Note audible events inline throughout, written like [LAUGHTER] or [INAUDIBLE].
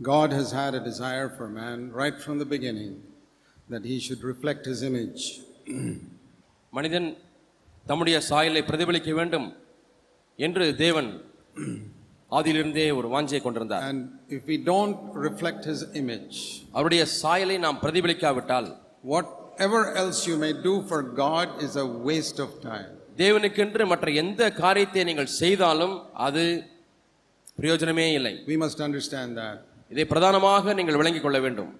God has had a desire for man right from the beginning that he should reflect his image. மனிதன் தம்முடைய சாயலை பிரதிபலிக்க வேண்டும் என்று தேவன் ஆதியிலிருந்தே ஒரு வாஞ்சையை கொண்டிருந்தார் And if we don't reflect his image, அவருடைய சாயலை நாம் பிரதிபலிக்காவிட்டால் whatever else you may do for God is a waste of time. தேவனுக்கென்று மற்ற எந்த காரியத்தை நீங்கள் செய்தாலும் அது பிரயோஜனமே இல்லை We must understand that. இதை பிரதானமாக நீங்கள் விளங்கிக் கொள்ள வேண்டும்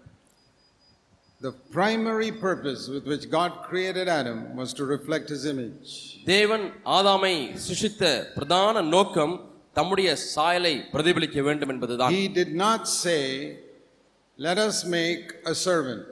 The primary purpose with which God created Adam was to reflect his image. தேவன் ஆதாமை சிருஷ்டித்த பிரதான நோக்கம் தம்முடைய சாயலை பிரதிபலிக்க வேண்டும் என்பதுதான் He did not say, Let us make a servant,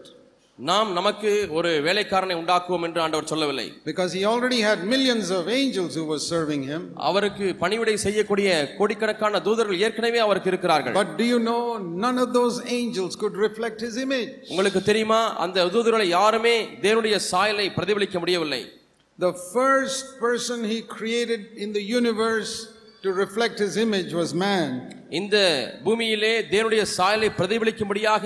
நாம் நமக்கு ஒரு வேலைக்காரனை உண்டாக்குவோம் என்று ஆண்டவர் சொல்லவில்லை because he already had millions of angels who were serving him. அவருக்கு பணிவிடை செய்யக்கூடிய கோடிக்கணக்கான தூதர்கள் ஏற்கனவே அவருக்கு இருக்கிறார்கள் But do you know, none of those angels could reflect his image. உங்களுக்கு தெரியுமா அந்த தூதர்களை யாருமே தேவனுடைய சாயலை பிரதிபலிக்க முடியவில்லை The first person he created in the universe to reflect his image was man. இந்த பூமியிலே தேவனுடைய சாயலை பிரதிபலிக்கும்படியாக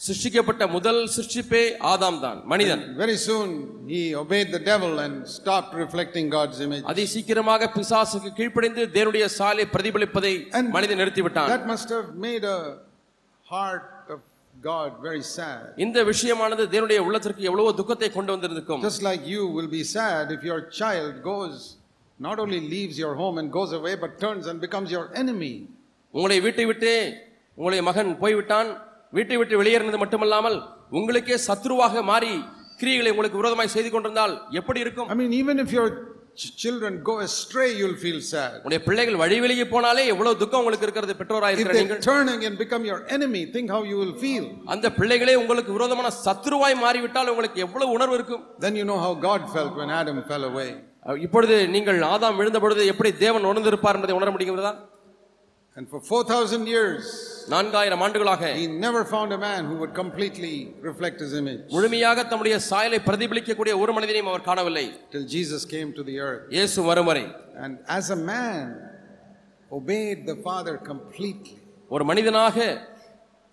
சிருஷ்டிக்கப்பட்ட முதல் சிருஷ்டிப்பே ஆதாம் தான் மனிதன் Very soon he obeyed the devil and stopped reflecting God's image. அதி சீக்கிரமாக பிசாசுக்கு கீழ்ப்படிந்து தேவனுடைய சாயலை பிரதிபலிப்பதை And மனிதன் நிறுத்திவிட்டான் That must have made a heart of God very sad. இந்த விஷயமானது தேவனுடைய உள்ளத்திற்கு எவ்வளவோ துக்கத்தை கொண்டு வந்திருக்கும் Just like you will be sad if your child goes, not only leaves your home and goes away, but turns and becomes your enemy. உங்களை வீட்டை விட்டு உங்களுடைய மகன் போய்விட்டான் வீட்டை விட்டு வெளியேறினது மட்டுமல்லாமல் உங்களுக்கே சத்ருவாக மாறி கிரியைகளை உங்களுக்கு விரோதமாய் செய்து கொண்டிருந்தால் எப்படி இருக்கும் I mean, even if your ch- children go astray, you'll feel sad. உங்களுடைய பிள்ளைகள் வழி வெளியே போனாலே எவ்வளவு துக்கம் உங்களுக்கு இருக்கிறது பெற்றோராக If இருக்கிற நீங்கள் turn and become your enemy, think how you will feel. அந்த பிள்ளைகளே உங்களுக்கு விரோதமான சத்ருவாய் மாறிவிட்டால் உங்களுக்கு எவ்வளவு உணர்வு இருக்கும் Then you know how God felt when Adam fell away. இப்பொழுது நீங்கள் ஆதாம் விழுந்த பொழுது எப்படி தேவன் உணர்ந்திருப்பார் என்பதை உணர முடிகிறதா And for 4,000 years, நான்காயிரம் ஆண்டுகளாக he never found a man who would completely reflect his image முழுமையாக தம்முடைய சாயலை பிரதிபலிக்கக்கூடிய ஒரு மனிதனையும் அவர் காணவில்லை till Jesus came to the earth. இயேசு வரும் வரை And as a man, obeyed the Father completely. ஒரு மனிதனாக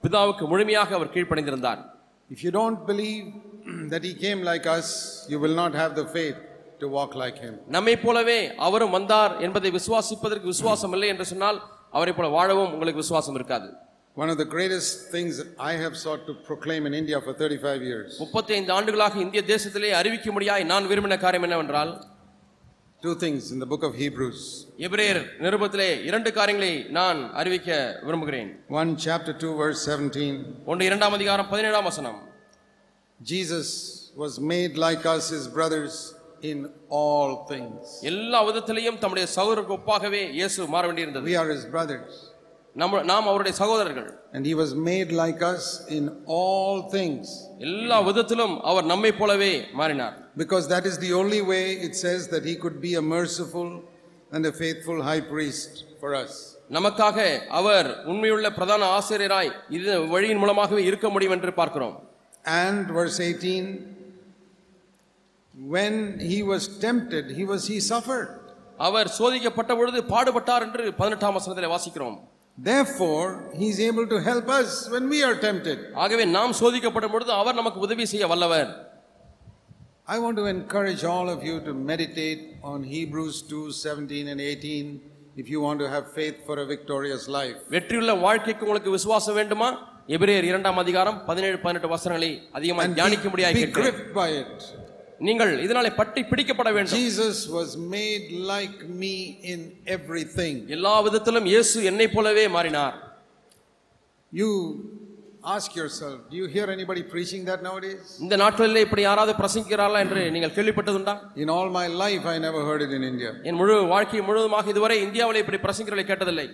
பிதாவுக்கு முழுமையாக அவர் கீழ்ப்பணிந்திருந்தார் If you don't believe [CLEARS THROAT] that he came like us, you will not have the faith to walk like him. நம்மை போலவே அவரும் வந்தார் என்பதை விசுவாசிப்பதற்கு விசுவாசம் இல்லை என்று சொன்னால் அவரை போல வாழவும் உங்களுக்கு விசுவாசம் இருக்காது One of the greatest things that I have sought to proclaim in India for 35 years. முப்பத்தி ஐந்து ஆண்டுகளாக இந்திய தேசத்திலே அறிவிக்க முடியாய் நான் விரும்பின காரியம் என்னவென்றால் Two things in the book of Hebrews. எபிரேயர் நிருபத்திலே இரண்டு காரியங்களை நான் அறிவிக்க விரும்புகிறேன் 1 chapter 2 verse 17. ஒன்று இரண்டாம் அதிகாரம் பதினேழாம் வசனம் Jesus was made like us his brothers in all things. எல்லா விதத்திலையும் தம்முடைய சகோதரருக்கு ஒப்பாகவே இயேசு மாற வேண்டியிருந்தது We are his brothers. நம்ம நாம் அவருடைய சகோதரர்கள் And he was made like us in all things. எல்லா விதத்திலும் அவர் நம்மை போலவே மாறினார் Because that is the only way it says that he could be a merciful and a faithful high priest for us. நமக்காக அவர் உண்மையுள்ள பிரதான ஆசிரியராய் இது வழியின் மூலமாகவே இருக்க முடியும் என்று பார்க்கிறோம் And verse 18 when he was tempted he was he suffered அவர் சோதிக்கப்பட்ட பொழுது பாடுபட்டார் என்று பதினெட்டாம் வசனத்திலே வாசிக்கிறோம் therefore he is able to help us when we are tempted ஆகவே நாம் சோதிக்கப்படும் பொழுது அவர் நமக்கு உதவி செய்ய வல்லவர் i want to encourage all of you to meditate on hebrews 2 17 and 18 if you want to have faith for a victorious life வெற்றியுள்ள வாழ்க்கைக்கு உங்களுக்கு விசுவாசம் வேண்டுமா எபிரேயர் இரண்டாம் அதிகாரம் பதினேழு பதினெட்டு வசனங்களை அதிகமாக and தியானிக்க be, முடியாது be gripped by it நீங்கள் இதனாலே பற்றி பிடிக்கப்பட வேண்டும் jesus was made like me in everything எல்லா விதத்திலும் இயேசு என்னை போலவே மாறினார் you ask yourself do you hear anybody preaching that nowadays இந்த நாட்களிலே இப்படி யாராவது பிரசங்கிக்கிறார்களா என்று நீங்கள் கேள்விப்பட்டதுண்டா in all my life i never heard it in india என் முழு வாழ்க்கை முழுவதுமாக இதுவரை இந்தியாவிலே இப்படி பிரசங்கிகளை கேட்டதில்லை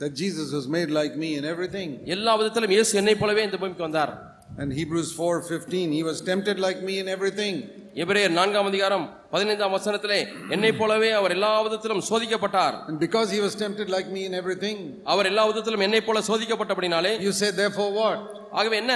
that Jesus was made like me in everything. எல்லா விதத்திலும் இயேசு என்னை போலவே இந்த பூமிக்கு வந்தார் And Hebrews 4:15, he was tempted like me in everything. எபிரேயர் நான்காம் அதிகாரம் பதினைந்தாம் வசனத்திலே என்னை போலவே அவர் எல்லா விதத்திலும் சோதிக்கப்பட்டார் And because he was tempted like me in everything, அவர் எல்லா விதத்திலும் என்னை போல சோதிக்கப்பட்டபடினாலே you say, therefore what? ஆகவே என்ன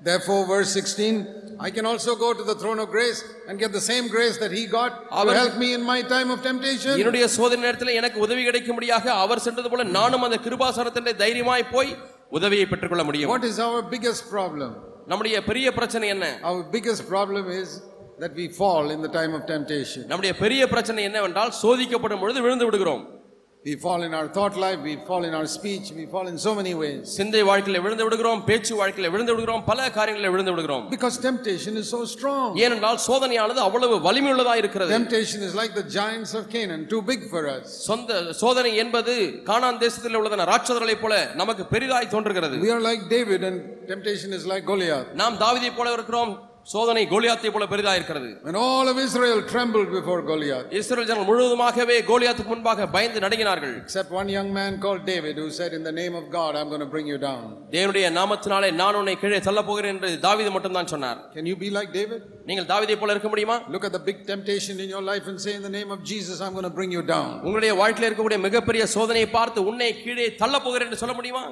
Therefore, verse 16, I can also go to the throne of grace and get the same grace that he got to our- help me in my time of temptation. என்னுடைய சோதனை நேரத்தில் எனக்கு உதவி கிடைக்கும்படியாக அவர் சென்றது போல நானும் அந்த கிருபாசனத்திலே தைரியமாய் போய் உதவியை பெற்றுக்கொள்ள முடியும். What is our biggest problem நம்முடைய பெரிய பிரச்சனை என்ன? Our biggest problem is that we fall in the time of temptation நம்முடைய பெரிய பிரச்சனை என்னவென்றால் சோதிக்கப்படும் பொழுது விழுந்து விடுகிறோம். We fall in our thought life, we fall in our speech, we fall in so many ways. சிந்தை வாழ்க்கையில விழுந்து விடுகிறோம் பேச்சு வாழ்க்கையில விழுந்து விடுகிறோம் பல காரியங்களில் விழுந்து விடுகிறோம் Because temptation is so strong. ஏனென்றால் சோதனையானது அவ்வளவு வலிமையுள்ளதா இருக்கிறது Temptation is like the giants of Canaan, too big for us. சொந்த சோதனை என்பது கானான் தேசத்தில் உள்ளதான ராட்சதர்களைப் போல நமக்கு பெரிதாய் தோன்றுகிறது We are like David, and temptation is like Goliath. நாம் தாவீதை போல இருக்கிறோம் சோதனை கோலியாத்தை போல பெரிதா இருக்கிறது When all of Israel trembled before Goliath, Israel ஜனங்கள் முழுவதுமாகவே கோலியாத்துக்கு முன்பாக பயந்து நடுங்கினார்கள் except one young man called David who said, In the name of God, I'm going to bring you down. தேவனுடைய நாமத்தினாலே நான் உன்னை கீழே தள்ளப் போகிறேன் என்று தாவீது மட்டும்தான் சொன்னார் Can you be like David? நீங்கள் தாவீதை போல இருக்க முடியுமா Look at the big temptation in your life and say, In the name of Jesus, I'm going to bring you down. உங்களுடைய வாழ்க்கையில் இருக்கக்கூடிய மிகப்பெரிய சோதனையை பார்த்து உன்னை கீழே தள்ளப் போகிறேன் என்று சொல்ல முடியுமா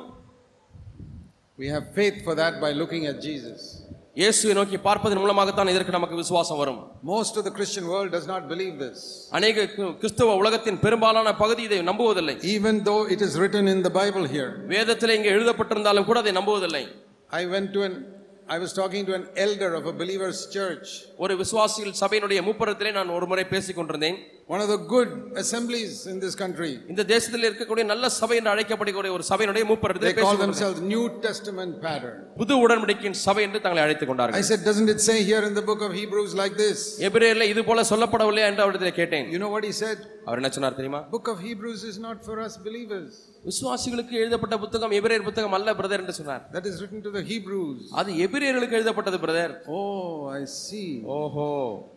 We have faith for that by looking at Jesus. இயேசுவை நோக்கி பார்ப்பதன் மூலமாகத்தான் இதற்கு நமக்கு விசுவாசம் வரும். Most of the Christian world does not believe this அநேக கிறிஸ்தவ உலகத்தின் பெரும்பாலான பகுதி இதை நம்புவதில்லை. Even though it is written in the Bible here வேதத்தில் இங்கே எழுதப்பட்டிருந்தாலும் கூட அதை நம்புவதில்லை. I went to an I was talking to an elder of a believer's church. ஒரு விசுவாசிகள் சபையினுடைய மூப்பரத்திலே நான் ஒரு முறை பேசிக் கொண்டிருந்தேன் One of the good assemblies in this country. இந்த தேசத்தில் இருக்கக்கூடிய நல்ல சபை என்று அழைக்கப்படக்கூடிய ஒரு சபையினுடைய They மூப்பரத்திலே call பேசிக் கொண்டிருந்தேன். themselves New Testament pattern. புது உடன்படிக்கையின் சபை என்று தங்களை அழைத்துக் I கொண்டார்கள் said, doesn't it say here in the book of Hebrews like this? எபிரேயர்ல இது போல சொல்லப்படவில்லையா என்று அவரிடத்தில் கேட்டேன் You know what he said? அவர் என்ன சொன்னார் தெரியுமா Book of Hebrews is not for us believers. விசுவாசிகளுக்கு எழுதப்பட்ட புத்தகம் எபிரேயர் புத்தகம் அல்ல பிரதர் என்று சொன்னார் That is written to the Hebrews. அது எபிரேயர்களுக்கு எழுதப்பட்டது பிரதர் Oh, I see. ஓஹோ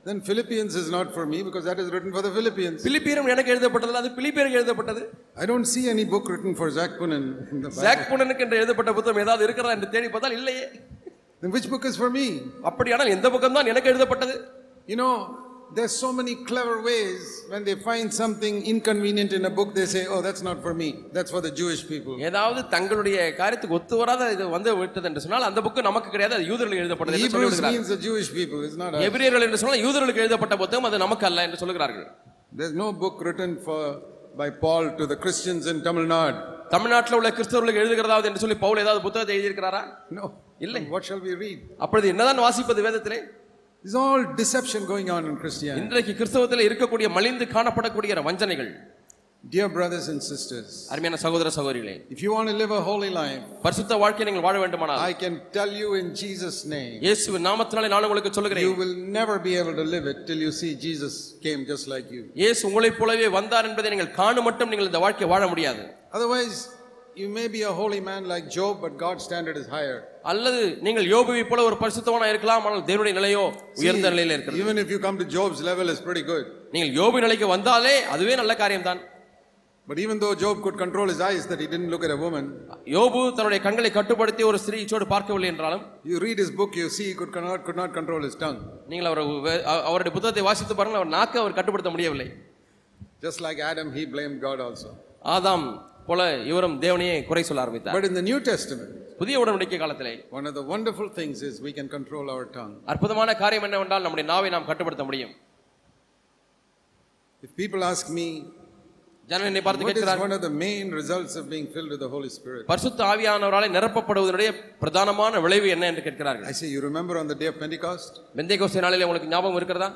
Then Philippians is not for me because that is written for the Philippians. பிலிப்பியரும் எனக்கு எழுதப்பட்டது அது பிலிப்பியருக்கு எழுதப்பட்டது I don't see any book written for Zach Punan in the Bible. Jack புனனுக்கு என்று எழுதப்பட்ட புத்தகம் ஏதாவது இருக்கிறதா என்று தேடி பார்த்தால் இல்லையே Then which book is for me? அப்படியானால் எந்த புத்தகம் தான் எனக்கு எழுதப்பட்டது You know, there's so many clever ways when they find something inconvenient in a book, they say, oh, that's not for me. That's for the Jewish people. ஏதாவது தங்களுடைய காரியத்துக்கு ஒத்து வராத இது வந்து விட்டது என்று சொன்னால் அந்த புக்கு நமக்கு கிடையாது அது யூதர்களுக்கு எழுதப்பட்டது என்று சொல்லி Hebrews விடுகிறார்கள். means the Jewish people, it's not us. எபிரேயர்கள் என்று சொன்னால் யூதர்களுக்கு எழுதப்பட்ட புத்தகம் அது நமக்கு அல்ல என்று சொல்லுகிறார்கள் There's no book written for by Paul to the Christians in Tamil Nadu. தமிழ்நாட்டில் உள்ள கிறிஸ்தவர்களுக்கு எழுதுகிறதாவது என்று சொல்லி பவுல் ஏதாவது புத்தகத்தை எழுதியிருக்கிறாரா No. இல்லை. What shall we read? அப்பொழுது என்னதான் வாசிப்பது வேதத்திலே There's all deception going on in Christianity. இன்றைக்கு கிறிஸ்தவத்தில் இருக்கக்கூடிய மலிந்து காணப்படக்கூடிய வஞ்சனைகள் Dear brothers and sisters, அருமையான சகோதர சகோதரிகளே if you want to live a holy life, பரிசுத்த வாழ்க்கையை நீங்கள் வாழ வேண்டுமானால் I can tell you in Jesus' name, இயேசுவின் நாமத்தினாலே நான் உங்களுக்கு you சொல்லுகிறேன் will never be able to live it till you see Jesus came just like you. இயேசு உங்களைப் போலவே வந்தார் என்பதை நீங்கள் காணும் மட்டும் நீங்கள் இந்த வாழ்க்கையை வாழ முடியாது Otherwise, you may be a holy man like Job, but God's standard is higher. அல்லது நீங்கள் யோபுவை போல ஒரு பரிசுத்தவனா இருக்கலாம் ஆனால் தேவனுடைய நிலையோ உயர்ந்த நிலையில இருக்கு even if you come to Job's level is very good நீங்கள் யோபு நிலைக்கு வந்தாலே அதுவே நல்ல காரியம் தான் but even though Job could control his eyes that he did look at a woman யோபு தன்னுடைய கண்களை கட்டுப்படுத்தி ஒரு ஸ்திரீ சோடு பார்க்கவில்லை என்றாலும் you read his book you see could not could not control his tongue நீங்கள் அவர் அவருடைய புத்தகத்தை வாசித்து பாருங்கள் அவர் நாக்கை அவர் கட்டுப்படுத்த முடியவில்லை. Just like Adam he blame God also ஆதாம் போல இவரும் தேவனையே குறை சொல்ல ஆரம்பித்தார். But in the New Testament புதிய உடன்படிக்கை காலத்திலே one of the wonderful things is we can control our tongue. அற்புதமான காரியம் என்னவென்றால் நம்முடைய நாவை நாம் கட்டுப்படுத்த முடியும் If people ask me, ஜனங்கள் என்னை பார்த்து கேட்கிறார் one of the main results of being filled with the Holy Spirit? பரிசுத்த ஆவியானவராலே நிரப்பப்படுவதனுடைய பிரதானமான விளைவு என்ன என்று கேட்கிறார்கள் I say, you remember on the day of Pentecost? பெந்தைகோஸ்தே நாளிலே உங்களுக்கு ஞாபகம் இருக்கிறதா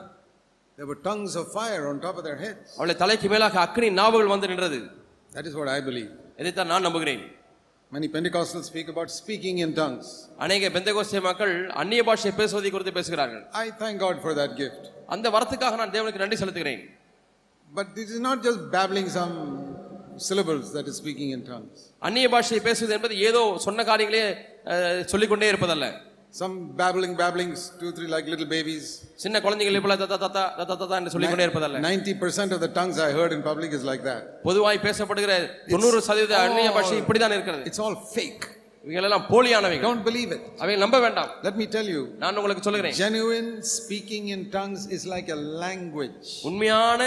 There were tongues of fire on top of their heads. அவளை தலைக்கு மேலாக அக்னி நாவுகள் வந்து நின்றது That is what I believe. இதைத்தான் நான் நம்புகிறேன் Many Pentecostals speak about speaking in tongues. அநேக பெந்தகோஸ்தே மக்கள் அந்நிய பாஷை பேசுவதை குறித்து பேசுகிறார்கள் I thank God for that gift. அந்த வரத்துக்காக நான் தேவனுக்கு நன்றி செலுத்துகிறேன் But this is not just babbling some syllables that is speaking in tongues. அந்நிய பாஷையை பேசுவது என்பது ஏதோ சொன்ன காரியங்களே சொல்லிக்கொண்டே இருப்பதல்ல Some babbling, babbling, two, three like little babies. சின்ன குழந்தைகளை போல தத்தா தத்தா தத்தா தத்தா என்று சொல்லிக்கொண்டே இருப்பதல்ல 90% of the tongues I heard in public is like that. பொதுவாய் பேசப்படுகிற தொண்ணூறு சதவீத அந்நிய பாஷை இப்படித்தான் இருக்கிறது It's all fake. இவைகளெல்லாம் போலியானவைகள் Don't believe it. அவை நம்ப வேண்டாம் Let me tell you, நான் உங்களுக்கு சொல்லுகிறேன் genuine speaking in tongues is like a language. உண்மையான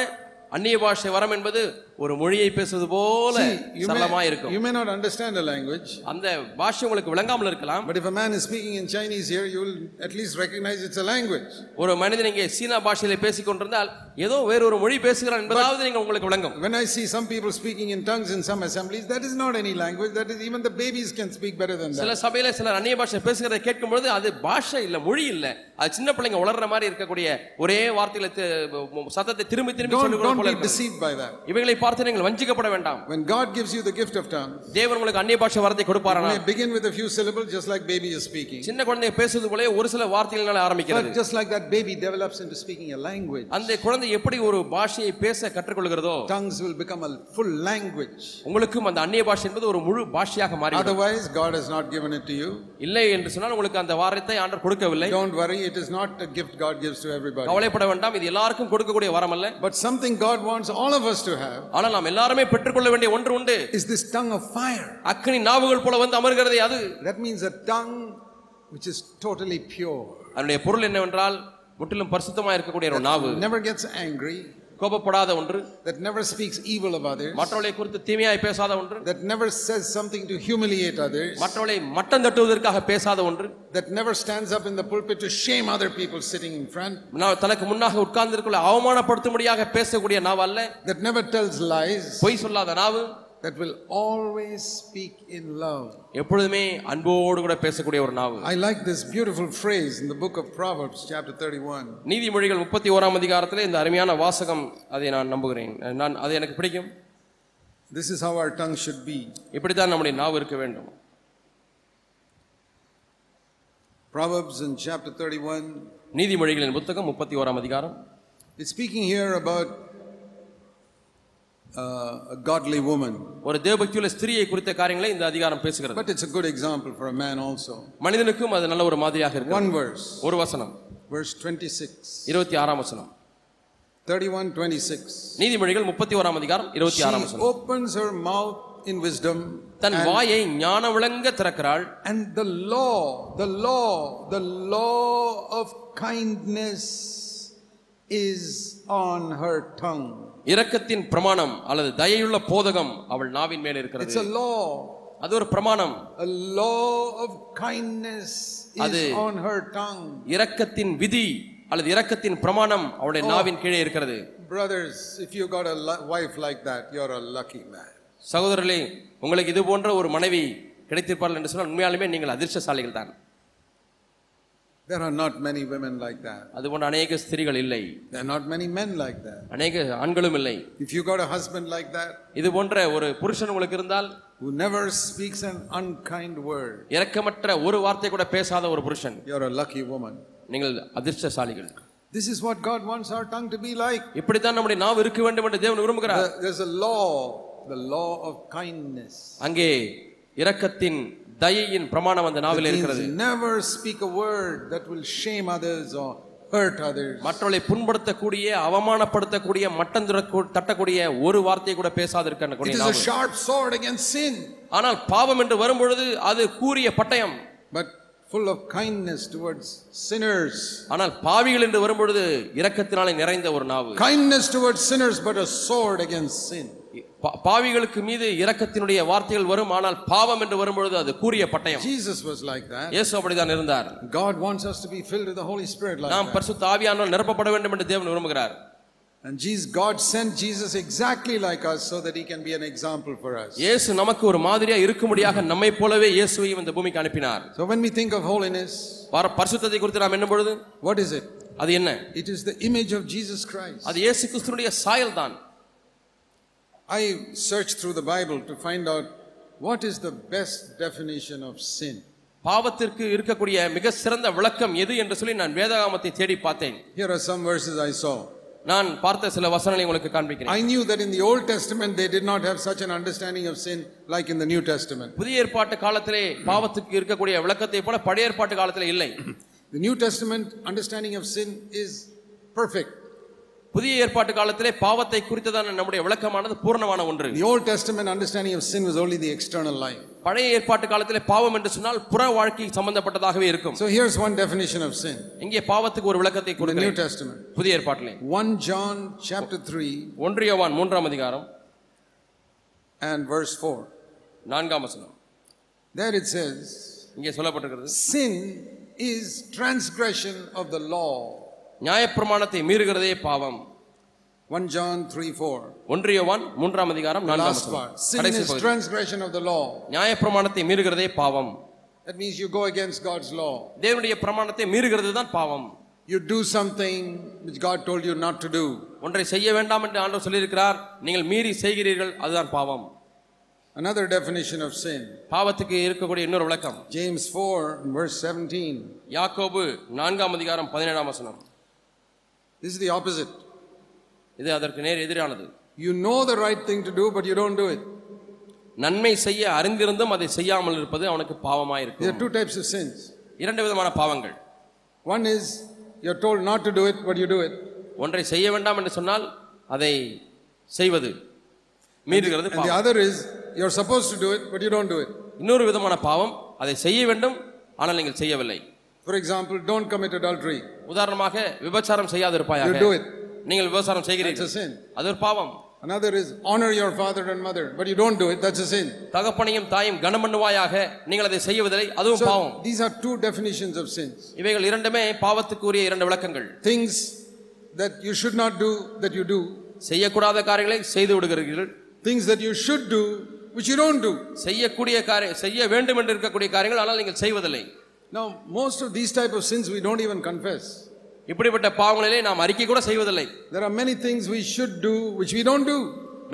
அந்நிய பாஷை வரம் என்பது ஒரு மொழியை பேசுவது போல See, you, சரளமா may, இருக்கும் you may not understand a language, அந்த பாஷை உங்களுக்கு விளங்காமல் இருக்கலாம் but if a man is speaking in Chinese here, you will at least recognize it's a language. ஒரு மனிதன் இங்கே சீனா பாஷையில பேசிக் கொண்டிருந்தால் ஏதோ வேறொரு மொழி பேசுகிறான் என்பதாவது நீங்க உங்களுக்கு விளங்கும் When I see some people speaking in tongues in some assemblies, that is not any language. That is even the babies can speak better than சில that. சபையில சிலர் அந்நிய பாஷை பேசுகிறதை கேட்கும் பொழுது அது பாஷை இல்ல மொழி இல்ல அது சின்ன பிள்ளைங்க உளர்ற மாதிரி இருக்கக்கூடிய ஒரே வார்த்தையில தி- சத்தத்தை திரும்பி திரும்பி Don't, சொல்லுகிற don't போல be இருக்கிறது. பார்த்து நீங்கள் வஞ்சிக்கப்பட வேண்டாம் When God gives you the gift of tongues, தேவன் உங்களுக்கு அந்நிய பாஷை வார்த்தை you கொடுப்பாரா may begin with a few syllables just like baby is speaking. சின்ன குழந்தை பேசுவது போல ஒரு சில வார்த்தைகளால ஆரம்பிக்கிறது But just like that baby develops into speaking a language, அந்த குழந்தை எப்படி ஒரு பாஷையை பேச கற்றுக்கொள்கிறதோ tongues will become a full language. உங்களுக்கும் அந்த அந்நிய பாஷை என்பது ஒரு முழு பாஷையாக மாறி Otherwise, God has not given it to you. இல்லை என்று சொன்னால் உங்களுக்கு அந்த வாரத்தை ஆண்டர் கொடுக்கவில்லை Don't worry, it is not a gift God gives to everybody. கவலைப்பட வேண்டாம் இது எல்லாருக்கும் கொடுக்கக்கூடிய வரம் அல்ல But something God wants all of us to have ஆனால் நாம் எல்லாருமே பெற்றுக்கொள்ள வேண்டிய ஒன்று உண்டு. Is this tongue of fire. அக்கினி நாவுகள் போல வந்து அமர்கிறதே அது. That means a tongue which is totally pure, அதனுடைய பொருள் என்னவென்றால் முற்றிலும் பரிசுத்தமா இருக்கக்கூடிய ஒரு நாவு. never gets angry, கோபப்படாத ஒன்று that never speaks evil of others, மற்றவளை குறித்து தீமையாய் பேசாத ஒன்று that never says something to humiliate others, மற்றவளை மட்டம் தட்டுவதற்காக பேசாத ஒன்று that never stands up in the pulpit to shame other people sitting in front, நான் தனக்கு முன்னாக உட்கார்ந்திருக்குள்ள அவமானப்படுத்தும்படியாக பேசக்கூடிய நாவு அல்ல that never tells lies, பொய் சொல்லாத நாவு that will always speak in love. எப்பொழுதுமே அன்போடு கூட பேசக்கூடிய ஒரு நாவு I like this beautiful phrase in the book of Proverbs, chapter 31. நீதிமொழிகள் முப்பத்தி ஓராம் அதிகாரத்திலே இந்த அருமையான வாசகம் அதை நான் நம்புகிறேன் நான் அது எனக்கு பிடிக்கும் This is how our tongue should be. இப்படித்தான் நம்முடைய நாவு இருக்க வேண்டும் Proverbs in chapter 31, நீதிமொழிகளின் புத்தகம் முப்பத்தி ஓராம் அதிகாரம் it's speaking here about uh, a godly woman, ஒரு தேவபக்தியுள்ள ஸ்திரியை குறித்த காரியங்களை இந்த அதிகாரம் பேசுகிறது but it's a good example for a man also. மனிதனுக்கும் அது நல்ல ஒரு மாதிரியாக இருக்கு One verse, ஒரு வசனம் verse 26, இருபத்தி ஆறாம் வசனம் 31 26. நீதிமொழிகள் முப்பத்தி ஓராம் அதிகாரம் இருபத்தி She ஆறாம் வசனம் opens her mouth in wisdom, தன் வாயை ஞான விளங்க திறக்கிறாள் and the law, the law, the law of kindness is on her tongue. இரக்கத்தின் பிரமாணம் அல்லது தயையுள்ள போதகம் அவள் நாவின் மேல் It's இருக்கிறது a law. அது ஒரு பிரமாணம் A law of kindness is அது- on her tongue. இரக்கத்தின் விதி அல்லது இரக்கத்தின் பிரமாணம் அவளுடைய நாவின் கீழே இருக்கிறது Brothers, if you got a wife like that, you're a lucky man. சகோதரர்களே உங்களுக்கு இது போன்ற ஒரு மனைவி கிடைத்திருப்பார்கள் என்று சொன்னால் உண்மையாலுமே நீங்கள் அதிர்ஷ்டசாலிகள் தான் There are not many women like that. அது போன்ற அநேக ஸ்திரிகள் இல்லை There are not many men like that. அநேக ஆண்களும் இல்லை If you got a husband like that, இது போன்ற ஒரு புருஷன் உங்களுக்கு இருந்தால் who never speaks an unkind word, இரக்கமற்ற ஒரு வார்த்தை கூட பேசாத ஒரு புருஷன் you're a lucky woman. நீங்கள் அதிர்ஷ்டசாலிகள் This is what God wants our tongue to be like. இப்படித்தான் நம்முடைய நாவு இருக்க வேண்டும் என்று தேவன் விரும்புகிறார் The- There's a law, the law of kindness. அங்கே இரக்கத்தின் தயையின் பிரமாணம் அந்த நாவில் இருக்கிறது never speak a word that will shame others or hurt others. மற்றவர்களை புண்படுத்தக்கூடிய அவமானப்படுத்தக்கூடிய மட்டம் தட்டக்கூடிய ஒரு வார்த்தையை கூட பேசாதிருக்க is a sharp sword against sin, ஆனால் பாவம் என்று வரும்பொழுது அது கூறிய பட்டயம் but full of kindness towards sinners. ஆனால் பாவிகள் என்று வரும்பொழுது இரக்கத்தினாலே நிறைந்த ஒரு நாவு Kindness towards sinners, but a sword against sin. பா- பாவிகளுக்கு மீது இரக்கத்தினுடைய வார்த்தைகள் வரும் ஆனால் பாவம் என்று வரும்பொழுது அது கூறிய பட்டயம் Jesus was like that. இயேசு அப்படிதான் இருந்தார் God wants us to be filled with the Holy Spirit like நாம் that. பரிசுத்த ஆவியானவர் நிரப்பப்பட வேண்டும் என்று தேவன் விரும்புகிறார் And Jesus, God sent Jesus exactly like us so that he can be an example for us. இயேசு நமக்கு ஒரு மாதிரியா இருக்கும்படியாக நம்மை போலவே இயேசுவையும் இந்த பூமிக்கு அனுப்பினார் So when we think of holiness, பார- பரிசுத்தத்தை குறித்து நாம் என்னும் பொழுது what is it? அது என்ன It is the image of Jesus Christ. அது இயேசு கிறிஸ்துனுடைய சாயல் தான் I searched through the Bible to find out what is the best definition of sin. பாவத்திற்கு இருக்கக்கூடிய மிக சிறந்த விளக்கம் எது என்று சொல்லி நான் வேதாகமத்தை தேடி பார்த்தேன் Here are some verses I saw. நான் பார்த்த சில வசனங்களை உங்களுக்கு காண்பிக்கிறேன் I knew that in the Old Testament they did not have such an understanding of sin like in the New Testament. புதிய ஏற்பாட்டு காலத்திலே பாவத்துக்கு இருக்கக்கூடிய விளக்கத்தை போல பழைய ஏற்பாட்டு காலத்திலே இல்லை The New Testament understanding of sin is perfect. புதிய ஏற்பாட்டு காலத்திலே பாவத்தை குறித்ததான நம்முடைய விளக்கமானது பூர்ணமான ஒன்று. The Old Testament understanding of sin was only the external life. பழைய ஏற்பாட்டு காலத்திலே பாவம் என்று சொன்னால் புற வாழ்க்கை சம்பந்தப்பட்டதாகவே இருக்கும். So here's one definition of sin. இங்கே பாவத்துக்கு ஒரு விளக்கத்தை the New கொடுக்கிறேன் Testament. புதிய ஏற்பாட்டிலே. 1 John chapter 3 ஒன்றியவான் மூன்றாம் அதிகாரம். and verse 4. நான்காம் வசனம். There it says, இங்கே சொல்லப்பட்டிருக்கிறது. Sin is transgression of the law. நியாயப்பிரமாணத்தை மீறுகிறதே பாவம். 1 John 3 4. ஒன்றியவான் மூன்றாம் அதிகாரம் The நான்காம் last வசனம் part. Sin கடைசி is பகுதி transgression of the law. நியாயப்பிரமாணத்தை மீறுகிறதே பாவம் That means you go against God's law. தேவனுடைய பிரமாணத்தை மீறுகிறது தான் பாவம் You do something which God told you not to do. ஒன்றை செய்ய வேண்டாம் என்று ஆண்டவர் சொல்லியிருக்கிறார் நீங்கள் மீறி செய்கிறீர்கள் அதுதான் பாவம் Another definition of sin. பாவத்துக்கு இருக்கக்கூடிய இன்னொரு விளக்கம் James 4 verse 17. யாக்கோபு நான்காம் அதிகாரம் பதினேழாம் வசனம் This is the opposite. இது அதற்கு நேர் எதிரானது. You know the right thing to do but you don't do it நன்மை செய்ய அறிந்திருந்தும் அதை செய்யாமல் இருப்பது அவனுக்கு பாவமாக இருக்கு டூ டைப்ஸ் ஆஃப் சின்ஸ் இரண்டு விதமான பாவங்கள். One is you are told not to do it but you do it ஒன்றை செய்ய வேண்டாம் என்று சொன்னால் அதை செய்வது மீறுகிறது the other is you are suppose to do it but you don't do it இன்னொரு விதமான பாவம் அதை செய்ய வேண்டும் ஆனால் நீங்கள் செய்யவில்லை. For example don't commit adultery உதாரணமாக விபச்சாரம் செய்யாதிருப்பாயாக. டு இட் நீங்கள் விபச்சாரம் That's a செய்கிறீர்கள் sin. அது ஒரு பாவம் Another is honor your father and mother, but you don't do it. That's a sin. தகப்பனையும் தாயும் கனம் பண்ணுவாயாக நீங்கள் அதை செய்வதில்லை அதுவும் பாவம் So these are two definitions of sins. இவைகள் இரண்டுமே பாவத்துக்குரிய இரண்டு விளக்கங்கள் Things that you should not do that you do, செய்யக்கூடாத காரியங்களை செய்து விடுகிறீர்கள் things that you should do which you don't do. செய்யக்கூடிய காரிய செய்ய வேண்டும் என்று இருக்கக்கூடிய காரியங்கள் ஆனால் நீங்கள் செய்வதில்லை Now, most of these type of sins we don't even confess. இப்படிப்பட்ட பாவங்களிலே நாம் அறிக்கை கூட செய்வதில்லை There are many things we should do which we don't do,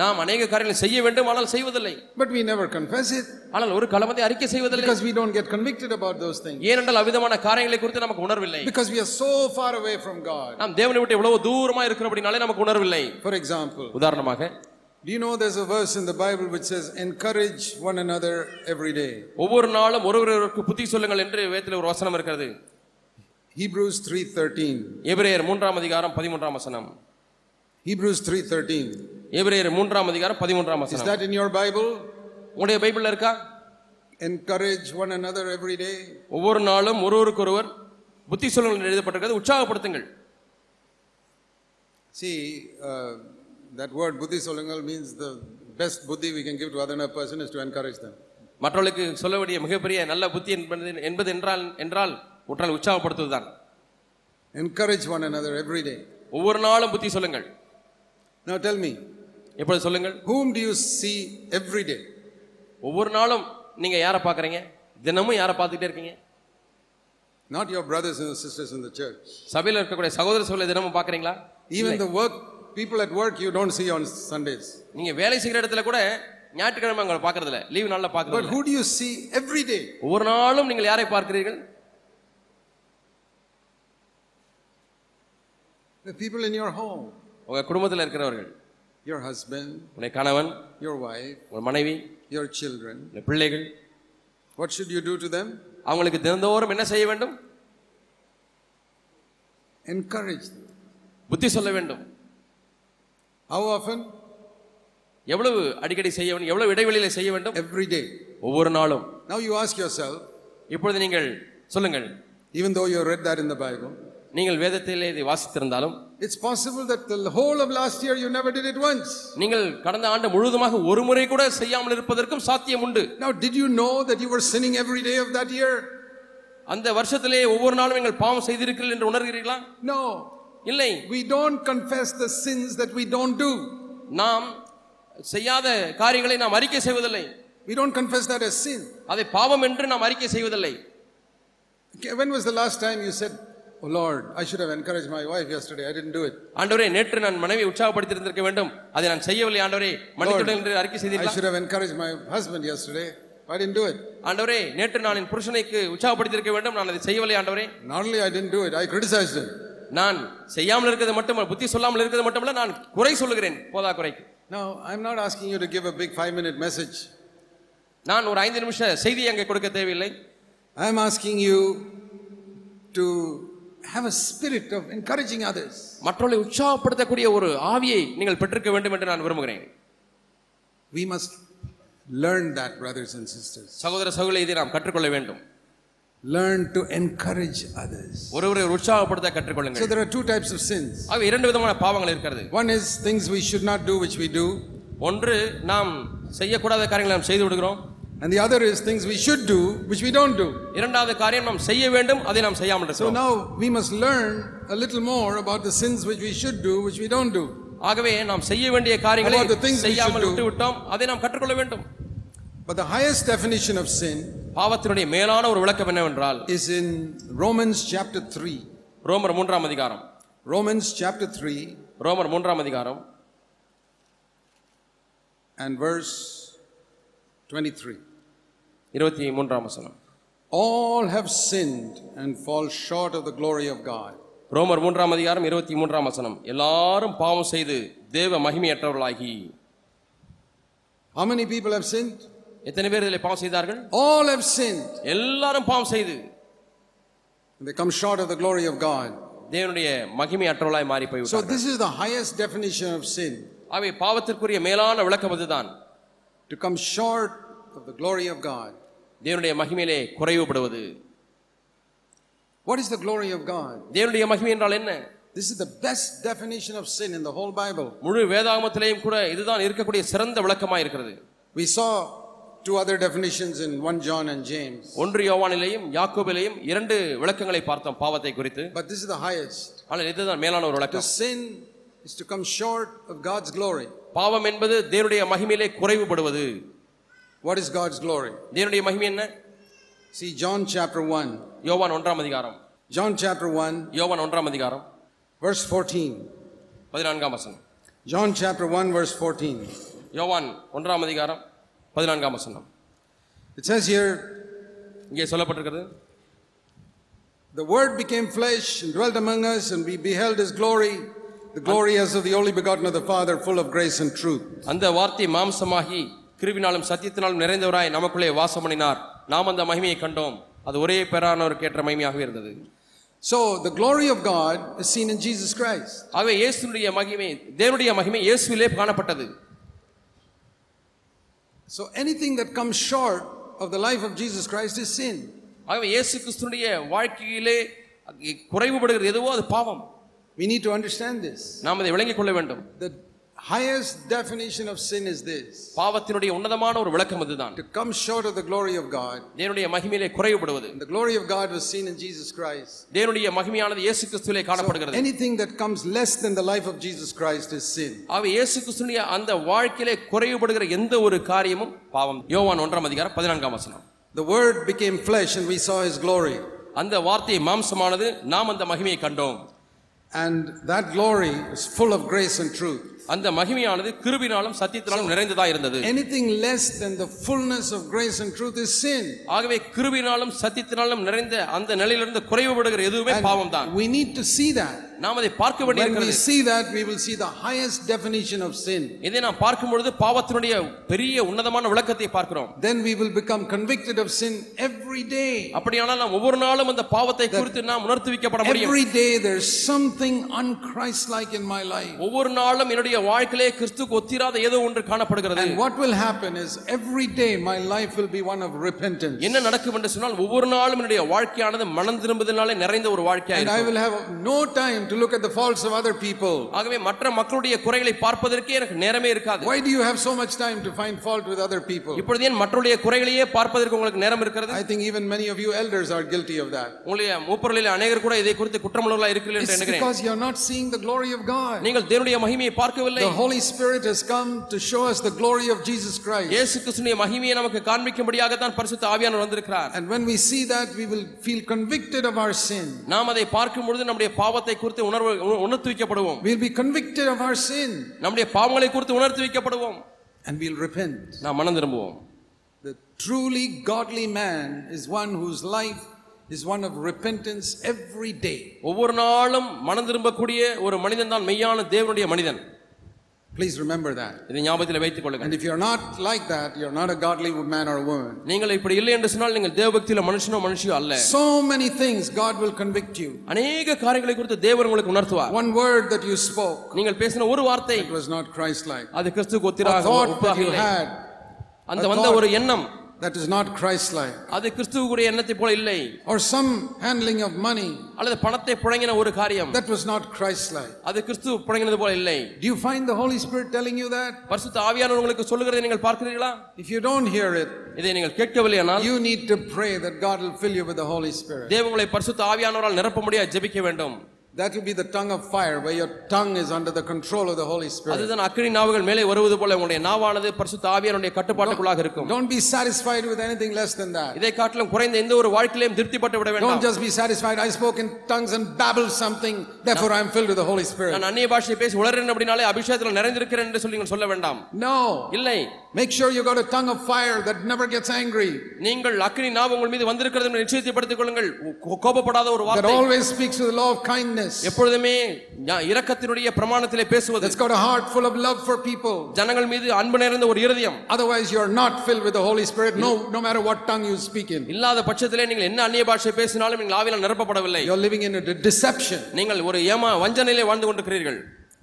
நாம் அநேக காரியங்களை செய்ய வேண்டும் ஆனால் செய்வதில்லை but we never confess it ஆனால் ஒரு களமத்தை அறிக்கை செய்வதில்லை because we don't get convicted about those things. ஏனென்றால் அவ்விதமான காரியங்களை குறித்து நமக்கு உணர்வில்லை Because we are so far away from God. நாம் தேவனை விட்டு எவ்வளவு தூரமா இருக்கிறபடினாலே நமக்கு உணர்வில்லை For example, உதாரணமாக do you know there's a verse in the Bible which says, encourage one another every day? ஒவ்வொரு நாளும் ஒருவருக்கு புத்தி சொல்லுங்கள் என்று வேதத்தில் ஒரு வசனம் இருக்கிறது Hebrews 3.13. எபிரேயர் மூன்றாம் அதிகாரம் பதிமூன்றாம் வசனம் Hebrews 3.13. எபிரேயர் மூன்றாம் அதிகாரம் பதிமூன்றாம் Is வசனம் that in your Bible? உங்களுடைய பைபிள்ல இருக்கா Encourage one another every day. ஒவ்வொரு நாளும் ஒருவருக்கொருவர் புத்தி சொல்லுங்கள் எழுதப்பட்டிருக்கிறது உற்சாகப்படுத்துங்கள் See, uh, that word buddhi solangal means the best buddhi we can give to other person is to encourage them. மற்றவர்களுக்கு சொல்ல வேண்டிய மிகப்பெரிய நல்ல புத்தி என்பது என்பது என்றால் என்றால் உற்றால் உற்சாகப்படுத்துவதுதான் Encourage one another every day. ஒவ்வொரு நாளும் புத்தி சொல்லுங்கள் Now tell me, எப்பொழுது சொல்லுங்கள் whom do you see every day? ஒவ்வொரு நாளும் நீங்க யாரை பார்க்கறீங்க தினமும் யாரை பார்த்துக்கிட்டே இருக்கீங்க Not your brothers and sisters in the church. சபையில் இருக்கக்கூடிய சகோதர சகோதரி தினமும் பார்க்கறீங்களா Even the work people at work you don't see on Sundays. நீங்க வேலை செய்கிற இடத்துல கூட ஞாயிற்றுக்கிழமை உங்களை பார்க்கறது இல்ல லீவ் நாள்ல But பார்க்கறது இல்ல. who do you see every day? ஒவ்வொரு நாளும் நீங்கள் யாரை பார்க்கிறீர்கள் The people in your home, உங்க குடும்பத்தில் இருக்கிறவர்கள் your husband, உங்களுடைய கணவன் your wife, உங்கள் மனைவி your children. உங்களுடைய பிள்ளைகள் What should you do to them? அவங்களுக்கு தினந்தோறும் என்ன செய்ய வேண்டும் Encourage them. புத்தி சொல்ல வேண்டும் How often? எவ்வளவு அடிக்கடி செய்ய வேண்டும் எவ்வளவு இடைவெளியில செய்ய வேண்டும் Every day. ஒவ்வொரு நாளும் Now you ask yourself, இப்பொழுது நீங்கள் சொல்லுங்கள் even though you read that in the Bible, நீங்கள் வேதத்திலே இதை வாசித்திருந்தாலும் it's possible that the whole of last year you never did it once. நீங்கள் கடந்த ஆண்டு முழுவதுமாக ஒரு முறை கூட செய்யாமல் இருப்பதற்கும் சாத்தியம் உண்டு Now, did you know that you were sinning every day of that year? அந்த வருஷத்திலே ஒவ்வொரு நாளும் நீங்கள் பாவம் செய்திருக்கிறீர்கள் என்று உணர்கிறீர்களா No. இல்லை We don't confess the sins that we don't do. நாம் செய்யாத காரியங்களை நாம் அறிக்கை செய்வதில்லை We don't confess that as sin. அதை பாவம் என்று நாம் அறிக்கை செய்வதில்லை When was the last time you said, Oh Lord, I should have encouraged my wife yesterday, I didn't do it. ஆண்டவரே நேற்று நான் மனைவி உற்சாகப்படுத்தியிருந்திருக்க வேண்டும் அதை நான் செய்யவில்லை ஆண்டவரே மன்னித்துவிடு என்று அறிக்கை I செய்தீர்களா should have encouraged my husband yesterday, I didn't do it. ஆண்டவரே நேற்று நான் என் புருஷனைக்கு உற்சாகப்படுத்தியிருக்க வேண்டும் நான் அதை செய்யவில்லை ஆண்டவரே Not only I didn't do it, I criticized him. நான் செய்யாமல் இருக்கிறது மட்டும் புத்தி சொல்லாமல் இருக்கிறது மட்டுமல்ல நான் குறை சொல்லுகிறேன் போதா குறைக்கு Now, I'm not asking you to give a big five minute message. நான் ஒரு ஐந்து நிமிஷ செய்தி அங்கே கொடுக்க தேவையில்லை I'm asking you to have a spirit of encouraging others. மற்றவர்களை உற்சாகப்படுத்தக்கூடிய ஒரு ஆவியை நீங்கள் பெற்றிருக்க வேண்டும் என்று நான் விரும்புகிறேன் We must learn that, brothers and sisters. சகோதர சகோதரி இதை நாம் கற்றுக்கொள்ள வேண்டும் Learn to encourage others. ஒருவரை உற்சாகப்படுத்த So கற்றுக்கொள்ளுங்கள் there are two types of sins. ஆக இரண்டு விதமான பாவங்கள் இருக்கிறது One is things we should not do, which we do. ஒன்று நாம் செய்யக்கூடாத காரியங்களை நாம் செய்து விடுகிறோம் And the other is things we should do, which we don't do. இரண்டாவது காரியம் நாம் செய்ய வேண்டும் அதை நாம் செய்யாமல் So இருக்கிறோம் now we must learn a little more about the sins which we should do, which we don't do. ஆகவே நாம் செய்ய வேண்டிய காரியங்களை the things we செய்யாமல். விட்டு விட்டோம் அதை நாம் கற்றுக்கொள்ள வேண்டும் But the highest definition of sin பாவத்தினுடைய மேலான ஒரு விளக்கம் என்னவென்றால் is in Romans chapter 3. ரோமர் மூன்றாம் அதிகாரம் Romans chapter 3 ரோமர் மூன்றாம் அதிகாரம் and verse 23. இருபத்தி மூன்றாம் வசனம் All have sinned and fall short of the glory of God. ரோமர் மூன்றாம் அதிகாரம் இருபத்தி மூன்றாம் வசனம் எல்லாரும் பாவம் செய்து தேவ மகிமையற்றவர்களாகி How many people have sinned? எத்தனை பேர் இதில் பாவம் செய்தார்கள் All have sinned. எல்லாரும் பாவம் செய்து And they come short of the glory of God. தேவனுடைய மகிமையற்றவர்களாய் மாறி So போய்விட்டார்கள் this is the highest definition of sin. அவை பாவத்திற்குரிய மேலான விளக்கம் அதுதான் To come short of the glory of God. தேவனுடைய மகிமையிலே குறைவுபடுவது What is the glory of God? தேவனுடைய மகிமை என்றால் என்ன This is the best definition of sin in the whole Bible. முழு வேதாகமத்திலேயும் கூட இதுதான் இருக்கக்கூடிய சிறந்த விளக்கமாய் இருக்கிறது We saw two other definitions in 1 John and James. ஒன்று யோவானிலேயும் யாக்கோபிலேயும் இரண்டு விளக்கங்களை பார்த்தோம் பாவத்தை குறித்து But this is the highest. ஆனால் இதுதான் மேலான ஒரு To விளக்கம் sin is to come short of God's glory. பாவம் என்பது தேவனுடைய மகிமையிலே குறைவுபடுவது What is God's glory? தேவனுடைய மகிமை என்ன See John chapter 1. யோவான் ஒன்றாம் அதிகாரம் John chapter 1, யோவான் ஒன்றாம் அதிகாரம் verse 14. பதினான்காம் வசனம் John chapter 1, verse 14. யோவான் ஒன்றாம் அதிகாரம் பதினான்காம் வசனம் It says here, இங்கே சொல்லப்பட்டிருக்கிறது The Word became flesh and dwelt among us, and we beheld His glory, the glory as of the only begotten of the Father, full of grace and truth. அந்த வார்த்தை மாம்சமாகி கிருவினாலும் சத்தியத்தினாலும் நிறைந்தவராய் நமக்குள்ளே வாசம் பண்ணினார் நாம் அந்த மகிமையை கண்டோம். அது ஒரே பெறானவருக்கு ஏற்ற மகிமையாகவே இருந்தது. So, the glory of God is seen in Jesus Christ. ஆகவே இயேசுனுடைய மகிமை தேவனுடைய மகிமை இயேசுவிலே காணப்பட்டது. So, anything that comes short of the life of Jesus Christ is sin. ஆகவே இயேசு கிறிஸ்துனுடைய வாழ்க்கையிலே குறைவுபடுகிறது. எதுவோ அது பாவம். We need to understand this. நாம் அதை விளங்கிக் கொள்ள வேண்டும். The highest definition of sin is this பாவத்தினுடைய உன்னதமான ஒரு விளக்கம் அதுதான் to come short of the glory of God. தேவனுடைய மகிமையிலே குறைவுபடுவது And the glory of God was seen in Jesus Christ. தேவனுடைய மகிமையானது இயேசு கிறிஸ்துவிலே So காணப்படுகிறது anything that comes less than the life of Jesus Christ is sin. ஆகவே இயேசு கிறிஸ்துனுடைய அந்த வாழ்க்கையிலே குறைவுபடுகிற எந்த ஒரு காரியமும் பாவம் யோவான் ஒன்றாம் அதிகாரம் பதினான்காம் வசனம் The Word became flesh and we saw His glory. அந்த வார்த்தை மாம்சமானது நாம் அந்த மகிமையை கண்டோம் And that glory is full of grace and truth. அந்த மகிமையானது கிருபினாலும் சத்தியத்தினாலும் நிறைந்ததா இருந்தது Anything less than the fullness of grace and truth is sin. ஆகவே கிருபினாலும் சத்தியத்தினாலும் நிறைந்த அந்த நிலையிலிருந்து குறைவுபடுகிற எதுவுமே பாவம் தான் we need to see that. நாம் அதை பார்க்க When we வேண்டியிருக்கிறது see that, we will see the highest definition of sin. இதை நாம் பார்க்கும் பொழுது பாவத்தினுடைய பெரிய உன்னதமான விளக்கத்தை பார்க்கிறோம் Then we will become convicted of sin every day. அப்படியானால் நாம் ஒவ்வொரு நாளும் அந்த பாவத்தை குறித்து நாம் உணர்த்துவிக்கப்பட முடியும் Every day there's something unchrist-like in my life. ஒவ்வொரு நாளும் என்னுடைய வாழ்க்கையிலே கிறிஸ்துக்கு ஒத்திராத ஏதோ ஒன்று காணப்படுகிறது And what will happen is every day my life will be one of repentance. என்ன நடக்கும் என்று சொன்னால் ஒவ்வொரு நாளும் என்னுடைய வாழ்க்கையானது மனம் திரும்புதனாலே நிறைந்த ஒரு வாழ்க்கையா And I இருக்கும் will have no time to look at the faults of other people. ஆகவே மற்ற மக்களுடைய குறைகளை பார்ப்பதற்கே எனக்கு நேரமே இருக்காது Why do you have so much time to find fault with other people? இப்பொழுது ஏன் மற்றவருடைய குறைகளையே பார்ப்பதற்கு உங்களுக்கு நேரம் இருக்கிறது I think even many of you elders are guilty of that. உங்களுடைய மூப்பர்களில் அநேகர் கூட இதை குறித்து குற்றமுள்ளவர்களா இருக்கிறீர்கள் என்று It's எண்ணுகிறேன் because you're not seeing the glory of God. நீங்கள் தேவனுடைய மகிமையை பார்க்கவில்லை The Holy Spirit has come to show us the glory of Jesus Christ. இயேசு கிறிஸ்துவின் மகிமையை நமக்கு காண்பிக்கும்படியாக தான் பரிசுத்த ஆவியானவர் வந்திருக்கிறார் And when we see that, we will feel convicted of our sin. நாம் அதை பார்க்கும் பொழுது நம்முடைய பாவத்தை குறித்து உணர்வு உ- உணர்த்து வைக்கப்படுவோம் We'll be convicted of our sin. நம்முடைய பாவங்களை குறித்து உணர்த்து வைக்கப்படுவோம் and we'll repent. நாம் மனம் திரும்புவோம். The truly godly man is one whose life is one of repentance every day. ஒவ்வொரு நாளும் மனம் திரும்பக்கூடிய ஒரு மனிதன் தான் மெய்யான தேவனுடைய மனிதன். Please remember that. இதை ஞாபகத்தில் வைத்துக் கொள்ளுங்கள் And if you're not like that, you're not a godly man or woman. நீங்கள் இப்படி இல்லை என்று சொன்னால் நீங்கள் தேவபக்தியில மனுஷனோ மனுஷியோ அல்ல So many things God will convict you. அநேக காரியங்களை குறித்து தேவன் உங்களுக்கு உணர்த்துவார் One word that you spoke, நீங்கள் பேசின ஒரு வார்த்தை it was not Christ like. அது கிறிஸ்துக்கு A ஒத்திராக thought that ஒப்பாக you இல்லை. had அந்த வந்த ஒரு எண்ணம் That is not Christ-like. அது கிறிஸ்துவுக்குரிய எண்ணத்தை போல இல்லை Or some handling of money. அல்லது பணத்தை புழங்கின ஒரு காரியம் That was not Christ-like. அது கிறிஸ்து புழங்கினது போல இல்லை Do you find the Holy Spirit telling you that? பரிசுத்த ஆவியானவர் உங்களுக்கு சொல்லுகிறதை நீங்கள் பார்க்கிறீர்களா If you don't hear it, இதை நீங்கள் கேட்கவில்லையானால் you need to pray that God will fill you with the Holy Spirit. தேவ உங்களை பரிசுத்த ஆவியானவரால் நிரப்ப முடியாது ஜெபிக்க வேண்டும் That will be the tongue of fire, where your tongue is under the control of the Holy Spirit. அதுதான் அக்கினி நாவுகள் மேலே வருவது போல உங்களுடைய நாவானது பரிசுத்த ஆவியானுடைய கட்டுப்பாட்டுக்குள்ளாக இருக்கும் Don't be satisfied with anything less than that. இதை காட்டிலும் குறைந்த எந்த ஒரு வாழ்க்கையிலும் திருப்திப்பட்டு விட Don't வேண்டாம் just be satisfied. I spoke in tongues and babbled something, therefore I am filled with the Holy Spirit. நான் அந்நிய பாஷையை பேசி உளறேன் அப்படினாலே அபிஷேகத்தில் நிறைந்திருக்கிறேன் என்று சொல்லி நீங்கள் சொல்ல வேண்டாம் No. இல்லை Make sure you got a tongue of fire that never gets angry, நீங்கள் அக்கினி நாவு உங்கள் மீது வந்திருக்கிறது என்று நிச்சயத்தைப்படுத்திக் கொள்ளுங்கள் கோ- கோபப்படாத ஒரு that வார்த்தை always speaks with the law of kindness, எப்பொழுதுமே ஞா- இரக்கத்தினுடைய பிரமாணத்திலே பேசுவது that's got a heart full of love for people. ஜனங்கள் மீது அன்பு நிறைந்த ஒரு இருதயம் Otherwise, you are not filled with the Holy Spirit, no, no matter what tongue you speak in. இல்லாத பட்சத்திலே நீங்கள் என்ன அந்நிய பாஷை பேசினாலும் நீங்கள் ஆவியால் நிரப்பப்படவில்லை You're living in a de- deception. நீங்கள் ஒரு ஏமா வஞ்சனையிலே வாழ்ந்து கொண்டிருக்கிறீர்கள்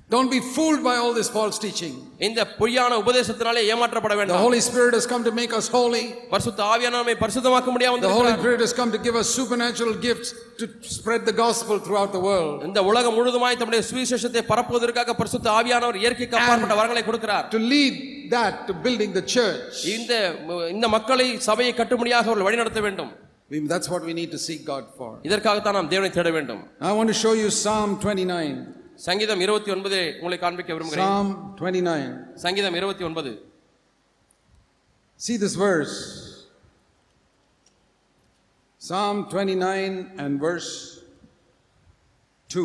Don't be fooled by all this false teaching. இந்த பொய்யான உபதேசத்தினாலே ஏமாற்றப்பட The வேண்டாம் Holy Spirit has come to make us holy. பரிசுத்த ஆவியான நம்மை பரிசுத்தமாக்க முடியாமல் The Holy வந்திருக்கிறார். Spirit has come to give us supernatural gifts to spread the gospel throughout the world. இந்த உலகம் முழுதுமாய் தம்முடைய சுவிசேஷத்தை பரப்புவதற்காக பரிசுத்த ஆவியானவர் இயற்கைக்கு அப்பாற்பட்ட வரங்களை கொடுக்கிறார் To lead that to building the church. இந்த இந்த மக்களை சபையை கட்டும்படியாக அவர்கள் வழிநடத்த வேண்டும் We- That's what we need to seek God for. இதற்காகத்தான் நாம் தேவனை தேட வேண்டும் I want to show you Psalm 29. சங்கீதம் இருபத்தி ஒன்பது உங்களை காண்பிக்க விரும்புகிறேன் Psalm 29. சங்கீதம் இருபத்தி ஒன்பது See this verse. Psalm 29 and verse 2.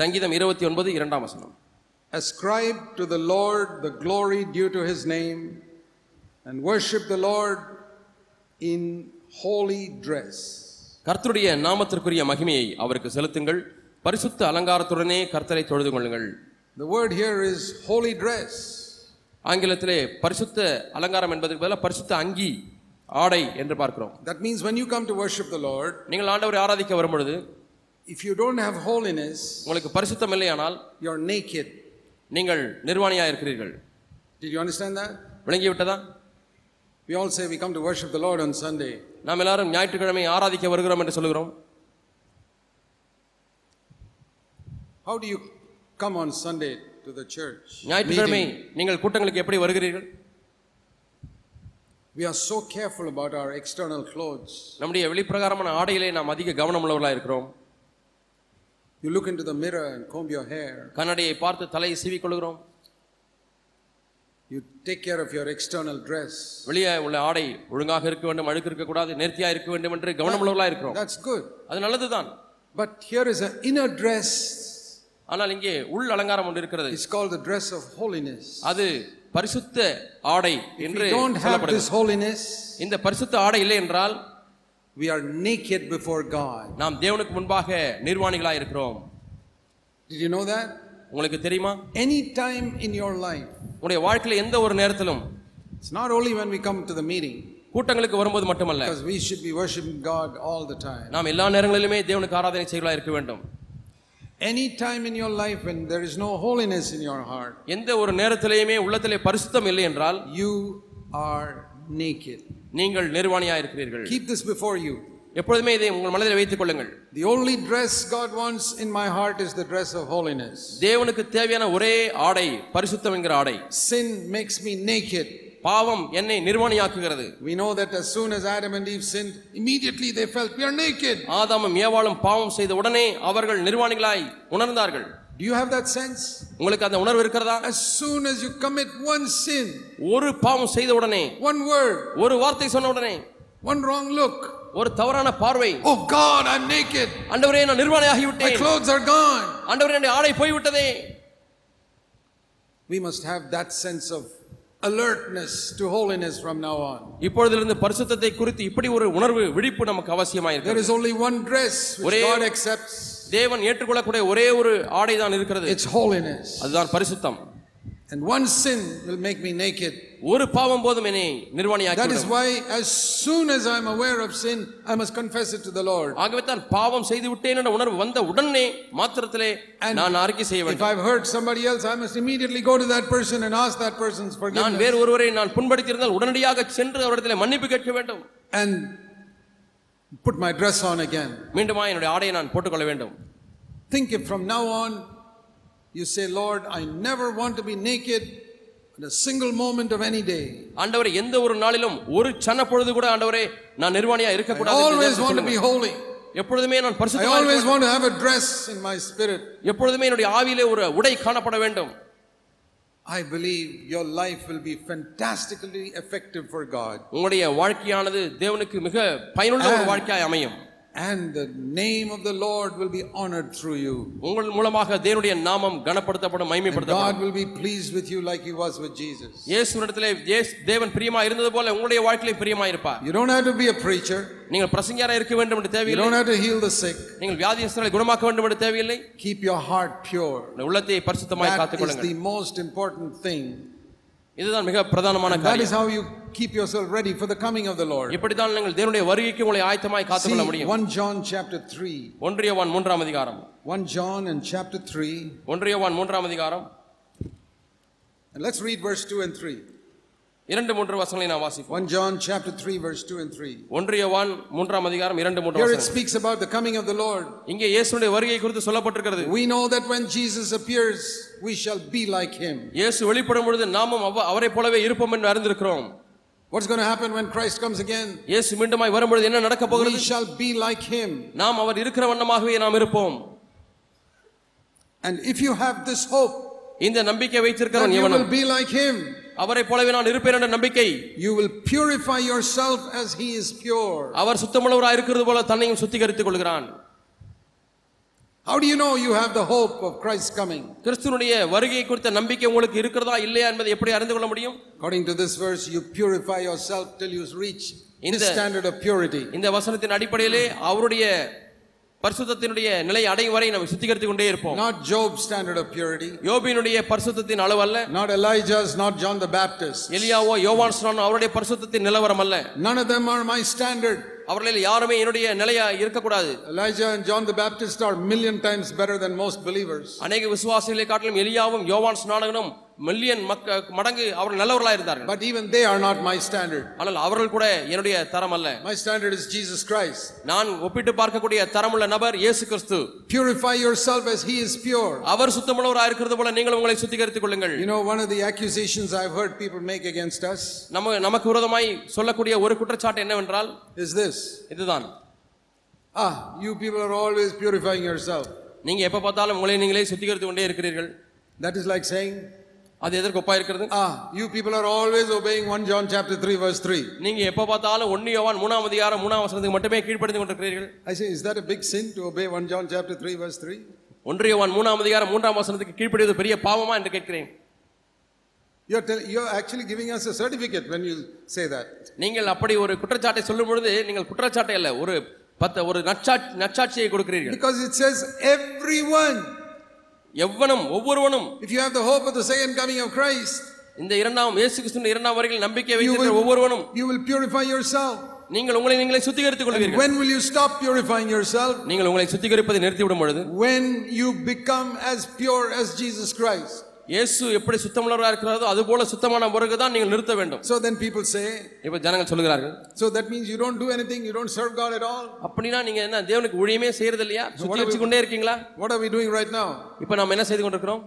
சங்கீதம் இருபத்தி ஒன்பது இரண்டாம் வசனம் Ascribe to the Lord the glory due to his name, and worship the Lord in holy dress. கர்த்தருடைய நாமத்திற்குரிய மகிமையை அவருக்கு செலுத்துங்கள் பரிசுத்த அலங்காரத்துடனே கர்த்தரை தொழுது கொள்ளுங்கள் The word here is holy dress. ஆங்கிலத்திலே பரிசுத்த அலங்காரம் என்பதற்கு பதிலாக பரிசுத்த அங்கி ஆடை என்று பார்க்கிறோம் That means when you come to worship the Lord, நீங்கள் ஆண்டவரை ஆராதிக்க வரும்பொழுது if you don't have holiness, உங்களுக்கு பரிசுத்தம் இல்லையானால் you're naked. நீங்கள் நிர்வாணியாக இருக்கிறீர்கள் Did you understand that? விளங்கி விட்டதா We all say we come to worship the Lord on Sunday. நாம் எல்லாரும் ஞாயிற்றுக்கிழமை ஆராதிக்க வருகிறோம் என்று சொல்லுகிறோம் How do you come on Sunday to the church? ஞாயிற்றுக்கிழமை meeting? நீங்கள் கூட்டங்களுக்கு எப்படி வருகிறீர்கள் We are so careful about our external clothes. நம்முடைய வெளிப்பிரகாரமான ஆடையிலே நாம் அதிக கவனம் உள்ளவர்களாக இருக்கிறோம் You look into the mirror and comb your hair. கண்ணாடியை பார்த்து தலையை சீவிக் கொள்கிறோம் You take care of your external dress. வெளியே உள்ள ஆடை ஒழுங்காக இருக்க வேண்டும் அழுக்கு இருக்கக்கூடாது நேர்த்தியா இருக்க வேண்டும் என்று கவனம் உள்ளவர்களாக இருக்கிறோம் That's good. அது நல்லதுதான் But here is an inner dress. ஆனால் இங்கே உள் அலங்காரம் ஒன்று இருக்கிறது It's called the dress of holiness. அது பரிசுத்த ஆடை என்று we don't have சொல்லப்படுகிறது this holiness, இந்த பரிசுத்த ஆடை இல்லை என்றால் we are naked before God. நாம் தேவனுக்கு முன்பாக நிர்வாணிகளாக இருக்கிறோம் Did you know that? உங்களுக்கு தெரியுமா Any time in your life, உங்களுடைய வாழ்க்கையில எந்த ஒரு நேரத்திலும் it's not only when we come to the meeting, கூட்டங்களுக்கு வரும்போது மட்டுமல்ல because we should be worshiping God all the time. நாம் எல்லா நேரங்களிலுமே தேவனுக்கு ஆராதனை செய்களாக இருக்க வேண்டும் Any time in your life when there is no holiness in your heart, எந்த ஒரு நேரத்திலேயுமே உள்ளத்திலே பரிசுத்தம் இல்லை என்றால் you are naked. நீங்கள் நிர்வாணியாக இருக்கிறீர்கள் Keep this before you. எப்பொழுதுமே இதை உங்கள் மனதில் வைத்துக் கொள்ளுங்கள் The only dress God wants in my heart is the dress of holiness. தேவனுக்கு தேவையான ஒரே ஆடை பரிசுத்தம் என்கிற ஆடை Sin makes me naked. பாவம் என்னை நிர்வாணியாக்குகிறது We know that as soon as Adam and Eve sinned, immediately they felt we are naked. ஆதாமும் ஏவாளும் பாவம் செய்த உடனே அவர்கள் நிர்வாணிகளாய் உணர்ந்தார்கள் Do you have that sense? உங்களுக்கு அந்த உணர்வு இருக்கிறதா As soon as you commit one sin, ஒரு பாவம் செய்த உடனே one word, ஒரு வார்த்தை சொன்ன உடனே one wrong look, ஒரு தவறான பார்வை oh God, I'm naked. ஆண்டவரே நான் நிர்வாணியாகி My விட்டேன் clothes are gone. ஆண்டவரே என்னுடைய ஆடை போய்விட்டதே We must have that sense of alertness to holiness from now on. இப்பொழுதிலிருந்து பரிசுத்தத்தை குறித்து இப்படி ஒரு உணர்வு விழிப்பு நமக்கு There அவசியமாயிருக்கிறது is only one dress which ஒரே- God accepts. தேவன் ஏற்றுக்கொள்ளக்கூடிய ஒரே ஒரு ஆடை தான் இருக்கிறது It's holiness. அதுதான் பரிசுத்தம் And one sin will make me naked. ஒரு பாவம் போதும் என்னை That is நிர்வாணியாக்கி why, as soon as I'm aware of sin, I must confess it to the Lord. ஆகவே தான் பாவம் செய்து விட்டேன் என்ற உணர்வு வந்த உடனே மாத்திரத்திலே And நான் அறிக்கை செய்ய If வேண்டும் I've hurt somebody else, I must immediately go to that person and ask that person's நான் forgiveness. வேறு ஒருவரை நான் புண்படுத்தியிருந்தால் உடனடியாக சென்று அவரிடத்தில் மன்னிப்பு கேட்க வேண்டும் And put my dress on again. மீண்டுமா என்னுடைய ஆடையை நான் போட்டுக்கொள்ள வேண்டும் Think if from now on you say, Lord, I never want to be naked in a single moment of any day. ஆண்டவரே எந்த ஒரு நாளிலும் ஒரு சன பொழுது கூட ஆண்டவரே நான் நிர்வாணியா I இருக்கக்கூடாது என்று always தேவனுக்கு want to be சொல்லுங்கள். holy. எப்பொழுதுமே நான் I பரிசுத்தமாக always இருக்க want to have a dress in my spirit. வேண்டும். எப்பொழுதுமே என்னுடைய ஆவியிலே ஒரு உடை காணப்பட வேண்டும் I believe your life will be fantastically effective for God. உங்களுடைய வாழ்க்கையானது தேவனுக்கு மிக பயனுள்ள ஒரு வாழ்க்கையாய் அமையும் And the name of the Lord will be honored through you. உங்கள் மூலமாக தேவனுடைய நாமம் கனப்படுத்தப்படும் And மைமைப்படுத்தப்படும் God will be pleased with you like he was with Jesus. இயேசுவிடத்திலே இயேசு தேவன் பிரியமா இருந்தது போல உங்களுடைய வாழ்க்கையிலே பிரியமா இருப்பார் You don't have to be a preacher. நீங்கள் பிரசங்கியாரா இருக்க வேண்டும் என்று You தேவையில்லை don't have to heal the sick. நீங்கள் வியாதியஸ்தர்களை குணமாக்க வேண்டும் என்று தேவையில்லை Keep your heart pure. உங்கள் உள்ளத்தை பரிசுத்தமாய் That is காத்துக்கொள்ளுங்கள் the most important thing. இதுதான் மிக பிரதானமான That is காரியம் how you keep yourself ready for the coming of the Lord. இப்படித்தான் நீங்கள் தேவனுடைய வருகைக்கு உங்களை ஆயத்தமாய் See, காத்துக்கொள்ள முடியும் 1 John chapter 3. ஒன்றியவான் மூன்றாம் அதிகாரம் 1 John and chapter 3. ஒன்றியவான் மூன்றாம் அதிகாரம் And let's read verse 2 and 3. இரண்டு மூன்று வசனங்களை நான் வாசிப்போம் 1 John chapter 3, verse 2 and 3. ஒன்றியவான் மூன்றாம் அதிகாரம் இரண்டு மூன்று Here it வசனம் speaks about the coming of the Lord. இங்கே இயேசுடைய வருகை குறித்து சொல்லப்பட்டிருக்கிறது We know that when Jesus appears, we shall be like him. இயேசு வெளிப்படும் பொழுது நாமும் அவ- அவரைப் போலவே இருப்போம் என்று அறிந்திருக்கிறோம் What's going to happen when Christ comes again? இயேசு மீண்டுமாய் வரும்பொழுது என்ன நடக்க We போகிறது shall be like him. நாம் அவர் இருக்கிற வண்ணமாகவே நாம் இருப்போம் And if you have this hope இந்த நம்பிக்கை that வைத்திருக்கிறவன் you எவனும் will be like him, அவரைப் போலவே நான் இருப்பேன் என்ற நம்பிக்கை you will purify yourself as he is pure. அவர் சுத்தமுள்ளவராய் இருக்கிறது போல தன்னையும் சுத்திகரித்துக் கொள்கிறான் How do you know you have the hope of Christ's coming? கிறிஸ்துவனுடைய வருகை குறித்த நம்பிக்கை உங்களுக்கு இருக்கிறதா இல்லையா என்பதை எப்படி அறிந்து கொள்ள முடியும் According to this verse, you purify yourself till you reach In his the- standard of purity. இந்த வசனத்தின் அடிப்படையிலே அவருடைய பரிசுத்தத்தினுடைய நிலை அடையும் வரை நம்ம சுத்திகரித்துக் கொண்டே இருப்போம் Not Job's standard of purity, யோபியினுடைய பரிசுத்தத்தின் அளவு அல்ல not Elijah's, not John the Baptist. எலியாவோ யோவான் ஸ்நானோ அவருடைய பரிசுத்தத்தின் நிலவரம் அல்ல None of them are my standard. அவர்களில் யாருமே என்னுடைய நிலையா இருக்கக்கூடாது Elijah and John the Baptist are million times better than most believers. அநேக விசுவாசிகளை காட்டிலும் எலியாவும் யோவான் ஸ்நானகனும் மில்லியன் மக்க மடங்கு அவர்கள் நல்லவர்களா இருந்தார்கள் But even they are not my standard. ஆனால் அவர்கள் கூட என்னுடைய தரம் அல்ல My standard is Jesus Christ. நான் ஒப்பிட்டு பார்க்கக்கூடிய தரமுள்ள நபர் இயேசு கிறிஸ்து Purify yourself as he is pure. அவர் சுத்தமுள்ளவராக இருக்கிறது போல நீங்கள் உங்களை சுத்திகரித்துக் கொள்ளுங்கள் You know, one of the accusations I've heard people make against us நம்ம நமக்கு விரோதமாய் சொல்லக்கூடிய ஒரு குற்றச்சாட்டு என்னவென்றால் is this இதுதான் Ah, you people are always purifying yourself. நீங்க எப்ப பார்த்தாலும் உங்களை நீங்களே சுத்திகரித்து கொண்டே இருக்கிறீர்கள் That is like saying, அது எதற்கு ஒப்பா இருக்கிறது ஆ you people are always obeying one John chapter three verse three நீங்க எப்ப பார்த்தாலும் ஒன்னு யோவான் மூணாம் அதிகாரம் மூணாம் வசனத்துக்கு மட்டுமே கீழ்ப்படுத்தி கொண்டிருக்கிறீர்கள். I say is that a big sin to obey one John chapter three verse three ஒன்று யோவான் மூணாம் அதிகாரம் மூன்றாம் வசனத்துக்கு கீழ்ப்படுவது பெரிய பாவமா என்று கேட்கிறேன். You are you are actually giving us a certificate when you say that நீங்கள் அப்படி ஒரு குற்றச்சாட்டை சொல்லும் பொழுது நீங்கள் குற்றச்சாட்டை அல்ல ஒரு பத்த ஒரு நச்சாட்சி நச்சாட்சியை கொடுக்கிறீர்கள். பிகாஸ் இட் சேஸ் எவ்ரிவன் எவ்வனும் ஒவ்வொருவனும் If you have the hope of the second coming of Christ, இந்த இரண்டாம் இயேசு கிறிஸ்துவின் இரண்டாம் வரையில் நம்பிக்கை you வைத்திருக்கிற will, ஒவ்வொருவனும் you will purify yourself. நீங்கள் உங்களை நீங்களே சுத்திகரித்துக் And கொள்வீர்கள் when will you stop purifying yourself? நீங்கள் உங்களை சுத்திகரிப்பதை நிறுத்திவிடும் பொழுது When you become as pure as Jesus Christ. இயேசு எப்படி சுத்தமுள்ளவராக இருக்கிறாரோ அது போல சுத்தமான பிறகு தான் நீங்கள் நிறுத்த வேண்டும் So then people say, இப்ப ஜனங்கள் சொல்லுகிறார்கள் so that means you don't do anything, you don't serve God at all. அப்படின்னா நீங்க என்ன தேவனுக்கு ஊழியமே செய்யறது இல்லையா சுத்திகரிச்சு கொண்டே இருக்கீங்களா What are we doing right now? இப்ப நாம் என்ன செய்து கொண்டிருக்கிறோம்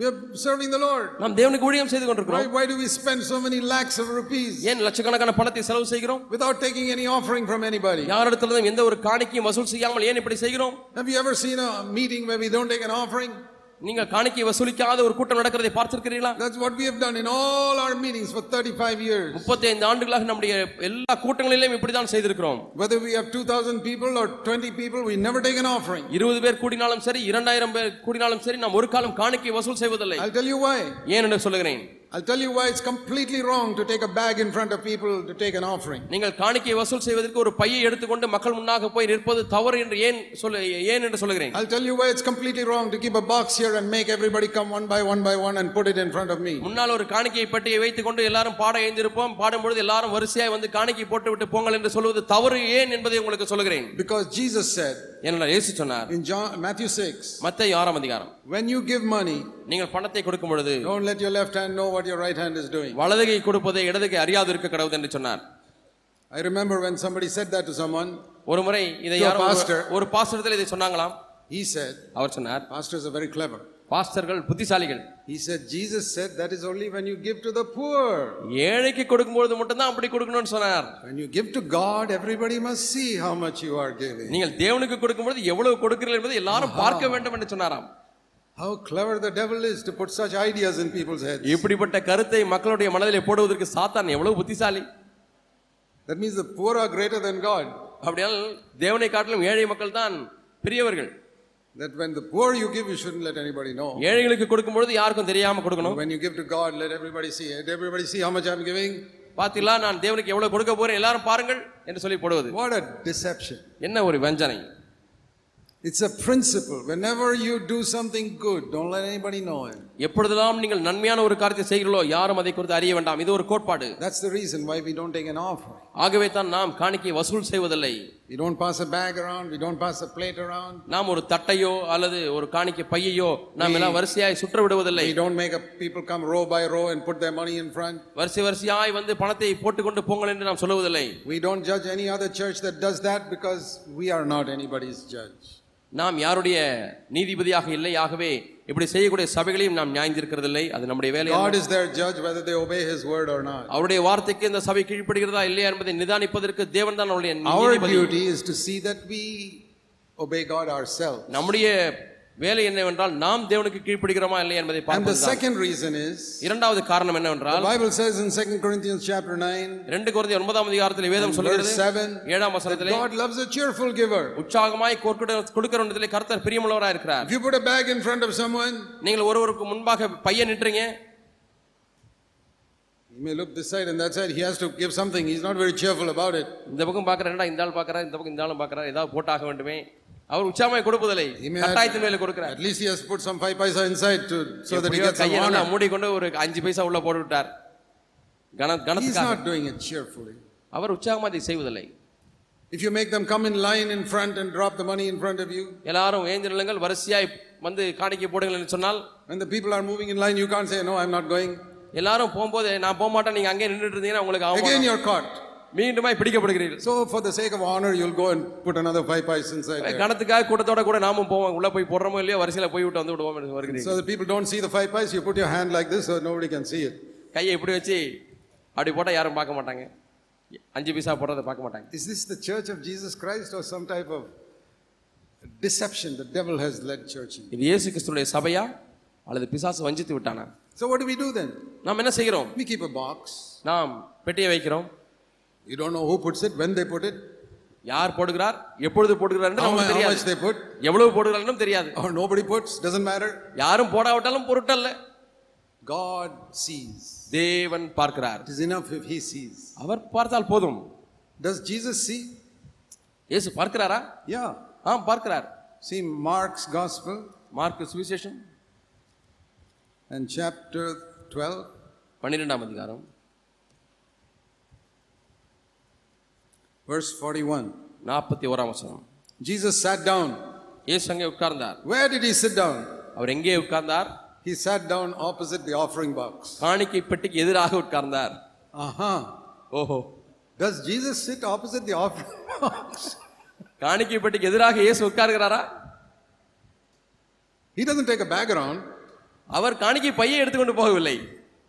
We are serving the Lord. நாம் தேவனுக்கு ஊழியம் செய்து Why, கொண்டிருக்கிறோம் why do we spend so many lakhs of rupees ஏன் லட்சக்கணக்கான பணத்தை செலவு செய்கிறோம் without taking any offering from anybody? யாரிடத்திலிருந்தும் எந்த ஒரு காணிக்கையும் வசூல் செய்யாமல் ஏன் இப்படி செய்கிறோம் Have you ever seen a meeting where we don't take an offering? நீங்க காணிக்கை வசூலிக்காத ஒரு கூட்டம் நடக்கிறதை பார்த்திருக்கிறீர்களா That's what we have done in all our meetings for 35 years. முப்பத்தி ஐந்து ஆண்டுகளாக நம்முடைய எல்லா கூட்டங்களிலும் இப்படிதான் செய்திருக்கிறோம் Whether we have 2,000 people or 20 people, we never take an offering. இருபது பேர் கூடினாலும் சரி இரண்டாயிரம் பேர் கூடினாலும் சரி நாம் ஒரு காலம் காணிக்கை வசூல் செய்வதில்லை I'll tell you why. ஏன் என்று சொல்லுகிறேன் I'll tell you why it's completely wrong to take a bag in front of people to take an offering. நீங்கள் காணிக்கை வசூல் செய்வதற்கு ஒரு பையை எடுத்துக்கொண்டு மக்கள் முன்னாக போய் நிற்பது தவறு என்று ஏன் சொல்ல ஏன் என்று சொல்லுகிறேன் I'll tell you why it's completely wrong to keep a box here and make everybody come one by one by one and put it in front of me. முன்னால் ஒரு காணிக்கை பெட்டியை வைத்துக் கொண்டு எல்லாரும் பாட எழுந்திருப்போம் பாடும்பொழுது எல்லாரும் வரிசையாய் வந்து காணிக்கை போட்டு விட்டு போங்கள் என்று சொல்வது தவறு ஏன் என்பதை உங்களுக்கு சொல்லுகிறேன் Because Jesus said என்ன இயேசு சொன்னார் in John, Matthew 6, மத்தேயு ஆறாம் அதிகாரம் When you give money, நீங்கள் பணத்தை கொடுக்கும் பொழுது don't let your left hand know what your right hand is doing. வலதுகை கொடுப்பதை இடதுகை அறியாது இருக்க கடவுது என்று சொன்னார் I remember when somebody said that to someone, ஒரு முறை இதை யாரோ ஒரு- பாஸ்டரத்தில் இதை சொன்னாங்களாம் he said, அவர் சொன்னார் pastors are very clever. பாஸ்டர்கள் புத்திசாலிகள் He said, Jesus said that is only when you give to the poor. ஏழைக்கு கொடுக்கும்பொழுது மட்டும்தான் அப்படி கொடுக்கணும்னு சொன்னார் When you give to God, everybody must see how much you are giving. நீங்கள் தேவனுக்கு கொடுக்கும்பொழுது எவ்வளவு கொடுக்கிறீர்கள் என்பதை எல்லாரும் பார்க்க வேண்டும் என்று சொன்னாராம் How clever the devil is to put such ideas in people's heads. இப்படிப்பட்ட கருத்தை மக்களுடைய மனதிலே போடுவதற்கு சாத்தான் எவ்வளவு புத்திசாலி That means the poor are greater than God. அப்படியால் தேவனை காட்டிலும் ஏழை மக்கள் தான் பெரியவர்கள் That when the poor you give, you shouldn't let anybody know. ஏழைகளுக்கு கொடுக்கும் பொழுது யாருக்கும் தெரியாம கொடுக்கணும் When you give to God, let everybody see. Let everybody see how much I'm giving. பாத்தீங்களா நான் தேவனுக்கு எவ்வளவு கொடுக்க போறேன் எல்லாரும் பாருங்கள் என்று சொல்லி போடுவது What a deception. என்ன ஒரு வஞ்சனை It's a principle. Whenever you do something good, don't let anybody know it. எப்பொழுதெல்லாம் நீங்கள் நன்மையான ஒரு காரியத்தை செய்கிறீர்களோ யாரும் அதை குறித்து அறிய வேண்டாம் இது ஒரு கோட்பாடு That's the reason why we don't take an offering. ஆகவே தான் நாம் காணிக்கை வசூல் செய்வதில்லை We don't pass a bag around. We don't pass a plate around. நாம் ஒரு தட்டையோ அல்லது ஒரு காணிக்கை பையையோ நாம் எல்லாம் வரிசையாய் சுற்ற விடுவதில்லை We don't make a, people come row by row and put their money in front. வரிசை வரிசையாய் வந்து பணத்தை போட்டுக்கொண்டு போங்கள் என்று நாம் சொல்லுவதில்லை We don't judge any other church that does that because we are not anybody's judge. நாம் யாருடைய நீதிபதியாக இல்லை ஆகவே இப்படி செய்யக்கூடிய சபைகளையும் நாம் நியாய்ந்திருக்கிறதில்லை அது நம்முடைய வேலை. God is their judge whether they obey His word or not. அவருடைய வார்த்தைக்கு இந்த சபை கீழ்ப்படுகிறதா இல்லையா என்பதை நிதானிப்பதற்கு தேவன் தான் அவருடைய Our நீதிபதி. duty is to see that we obey God ourselves. நம்முடைய வேலை என்னவென்றால் நாம் தேவனுக்கு கீழ்ப்படுகிறோமா இல்லை என்பதை And the பார்ப்பது second reason is இரண்டாவது காரணம் the என்னவென்றால் Bible says in 2 Corinthians chapter 9, ரெண்டு குறைந்த ஒன்பதாம் அதிகாரத்தில் வேதம் சொல்கிறது 7, ஏழாம் that வசனத்திலே God loves a cheerful giver. உற்சாகமாய் கொடுக்கிற கொடுக்கிறதிலே கர்த்தர் பிரியமுள்ளவராக இருக்கிறார் If you put a bag in front of someone, நீங்கள் ஒருவருக்கு முன்பாக பையன் நிட்டுறீங்க he may look this side and that side, he has to give something. He's not very cheerful about it. இந்த பக்கம் பார்க்கறா இந்த ஆள் பார்க்கறா இந்த பக்கம் இந்த ஆளும் பார்க்கறா ஏதாவது போட்டாக வேண்டுமே அவர் உற்சாகமாய் கொடுப்பதில்லை He may கட்டாயத்தின் மேல கொடுக்கிறார் At least he has to put some five paisa inside to, so that he எப்படியோ gets some கையை நல்லா honor. மூடிக்கொண்டு ஒரு அஞ்சு பைசா உள்ள போட்டு விட்டார் கன He's கனத்துக்காக not doing it cheerfully. அவர் உற்சாகமா அதை செய்வதில்லை If you make them come in line in front and drop the money in front of you, எல்லாரும் ஏந்து நிலங்கள் வரிசையாய் வந்து காணிக்கை போடுங்கள் என்று சொன்னால் when the people are moving in line, you can't say, No, I'm not going. எல்லாரும் போகும்போது நான் போக மாட்டேன் நீங்க அங்கே நின்றுட்டு இருந்தீங்கன்னா உங்களுக்கு Again, அவமானம். you're caught. மீண்டுமாய் பிடிக்கப்படுகிறீர்கள் So, for the sake of honor, you'll go and put another five paisa inside there. கணத்துக்காக கூட்டத்தோட கூட நாமும் போவோம் உள்ள போய் போடுறோமோ இல்லையோ வரிசையில போய் விட்டு வந்து விடுவோம் என்று வருகிறீர்கள் So that people don't see the five paisa, you put your hand like this so nobody can see it. கையை இப்படி வச்சு அப்படி போட்டா யாரும் பார்க்க மாட்டாங்க அஞ்சு பைசா போடுறதை பார்க்க மாட்டாங்க Is this the church of Jesus Christ or some type of deception the devil has led church in? இது இயேசு கிறிஸ்துடைய சபையா அல்லது பிசாசு வஞ்சித்து விட்டானா So, what do we do then? நாம் என்ன செய்கிறோம் We keep a box. நாம் பெட்டியை வைக்கிறோம் You don't know who puts it when they put it யார் போடுகிறார் எப்பொழுது போடுகிறார் நமக்கு தெரியாது. தே புட் எவ்வளவு போடுகிறார்னு தெரியாது. Or nobody puts doesn't matter யாரும் போடாவிட்டாலும் பொருட்டல்ல. காட் சீஸ் தேவன் பார்க்கிறார். It is enough if he sees அவர் பார்த்தால் போதும். டஸ் ஜீசஸ் சி இயேசு பார்க்கிறாரா? யா ஆ பார்க்கிறார். சி மார்க்ஸ் காஸ்பல் மார்க் சுவிசேஷம். அண்ட் சாப்டர் டுவெல் பன்னிரெண்டாம் அதிகாரம். Verse 41. நாற்பத்தி ஓராம் வசனம் Jesus sat down. இயேசு அங்கே உட்கார்ந்தார் Where did He sit down? அவர் எங்கே உட்கார்ந்தார் He sat down opposite the offering box. காணிக்கை பெட்டிக்கு எதிராக உட்கார்ந்தார் Uh huh. ஓஹோ Does Jesus sit opposite the offering box? காணிக்கை பெட்டிக்கு எதிராக இயேசு உட்கார்கிறாரா He doesn't take a bag around. அவர் காணிக்கை பையை எடுத்துக்கொண்டு போகவில்லை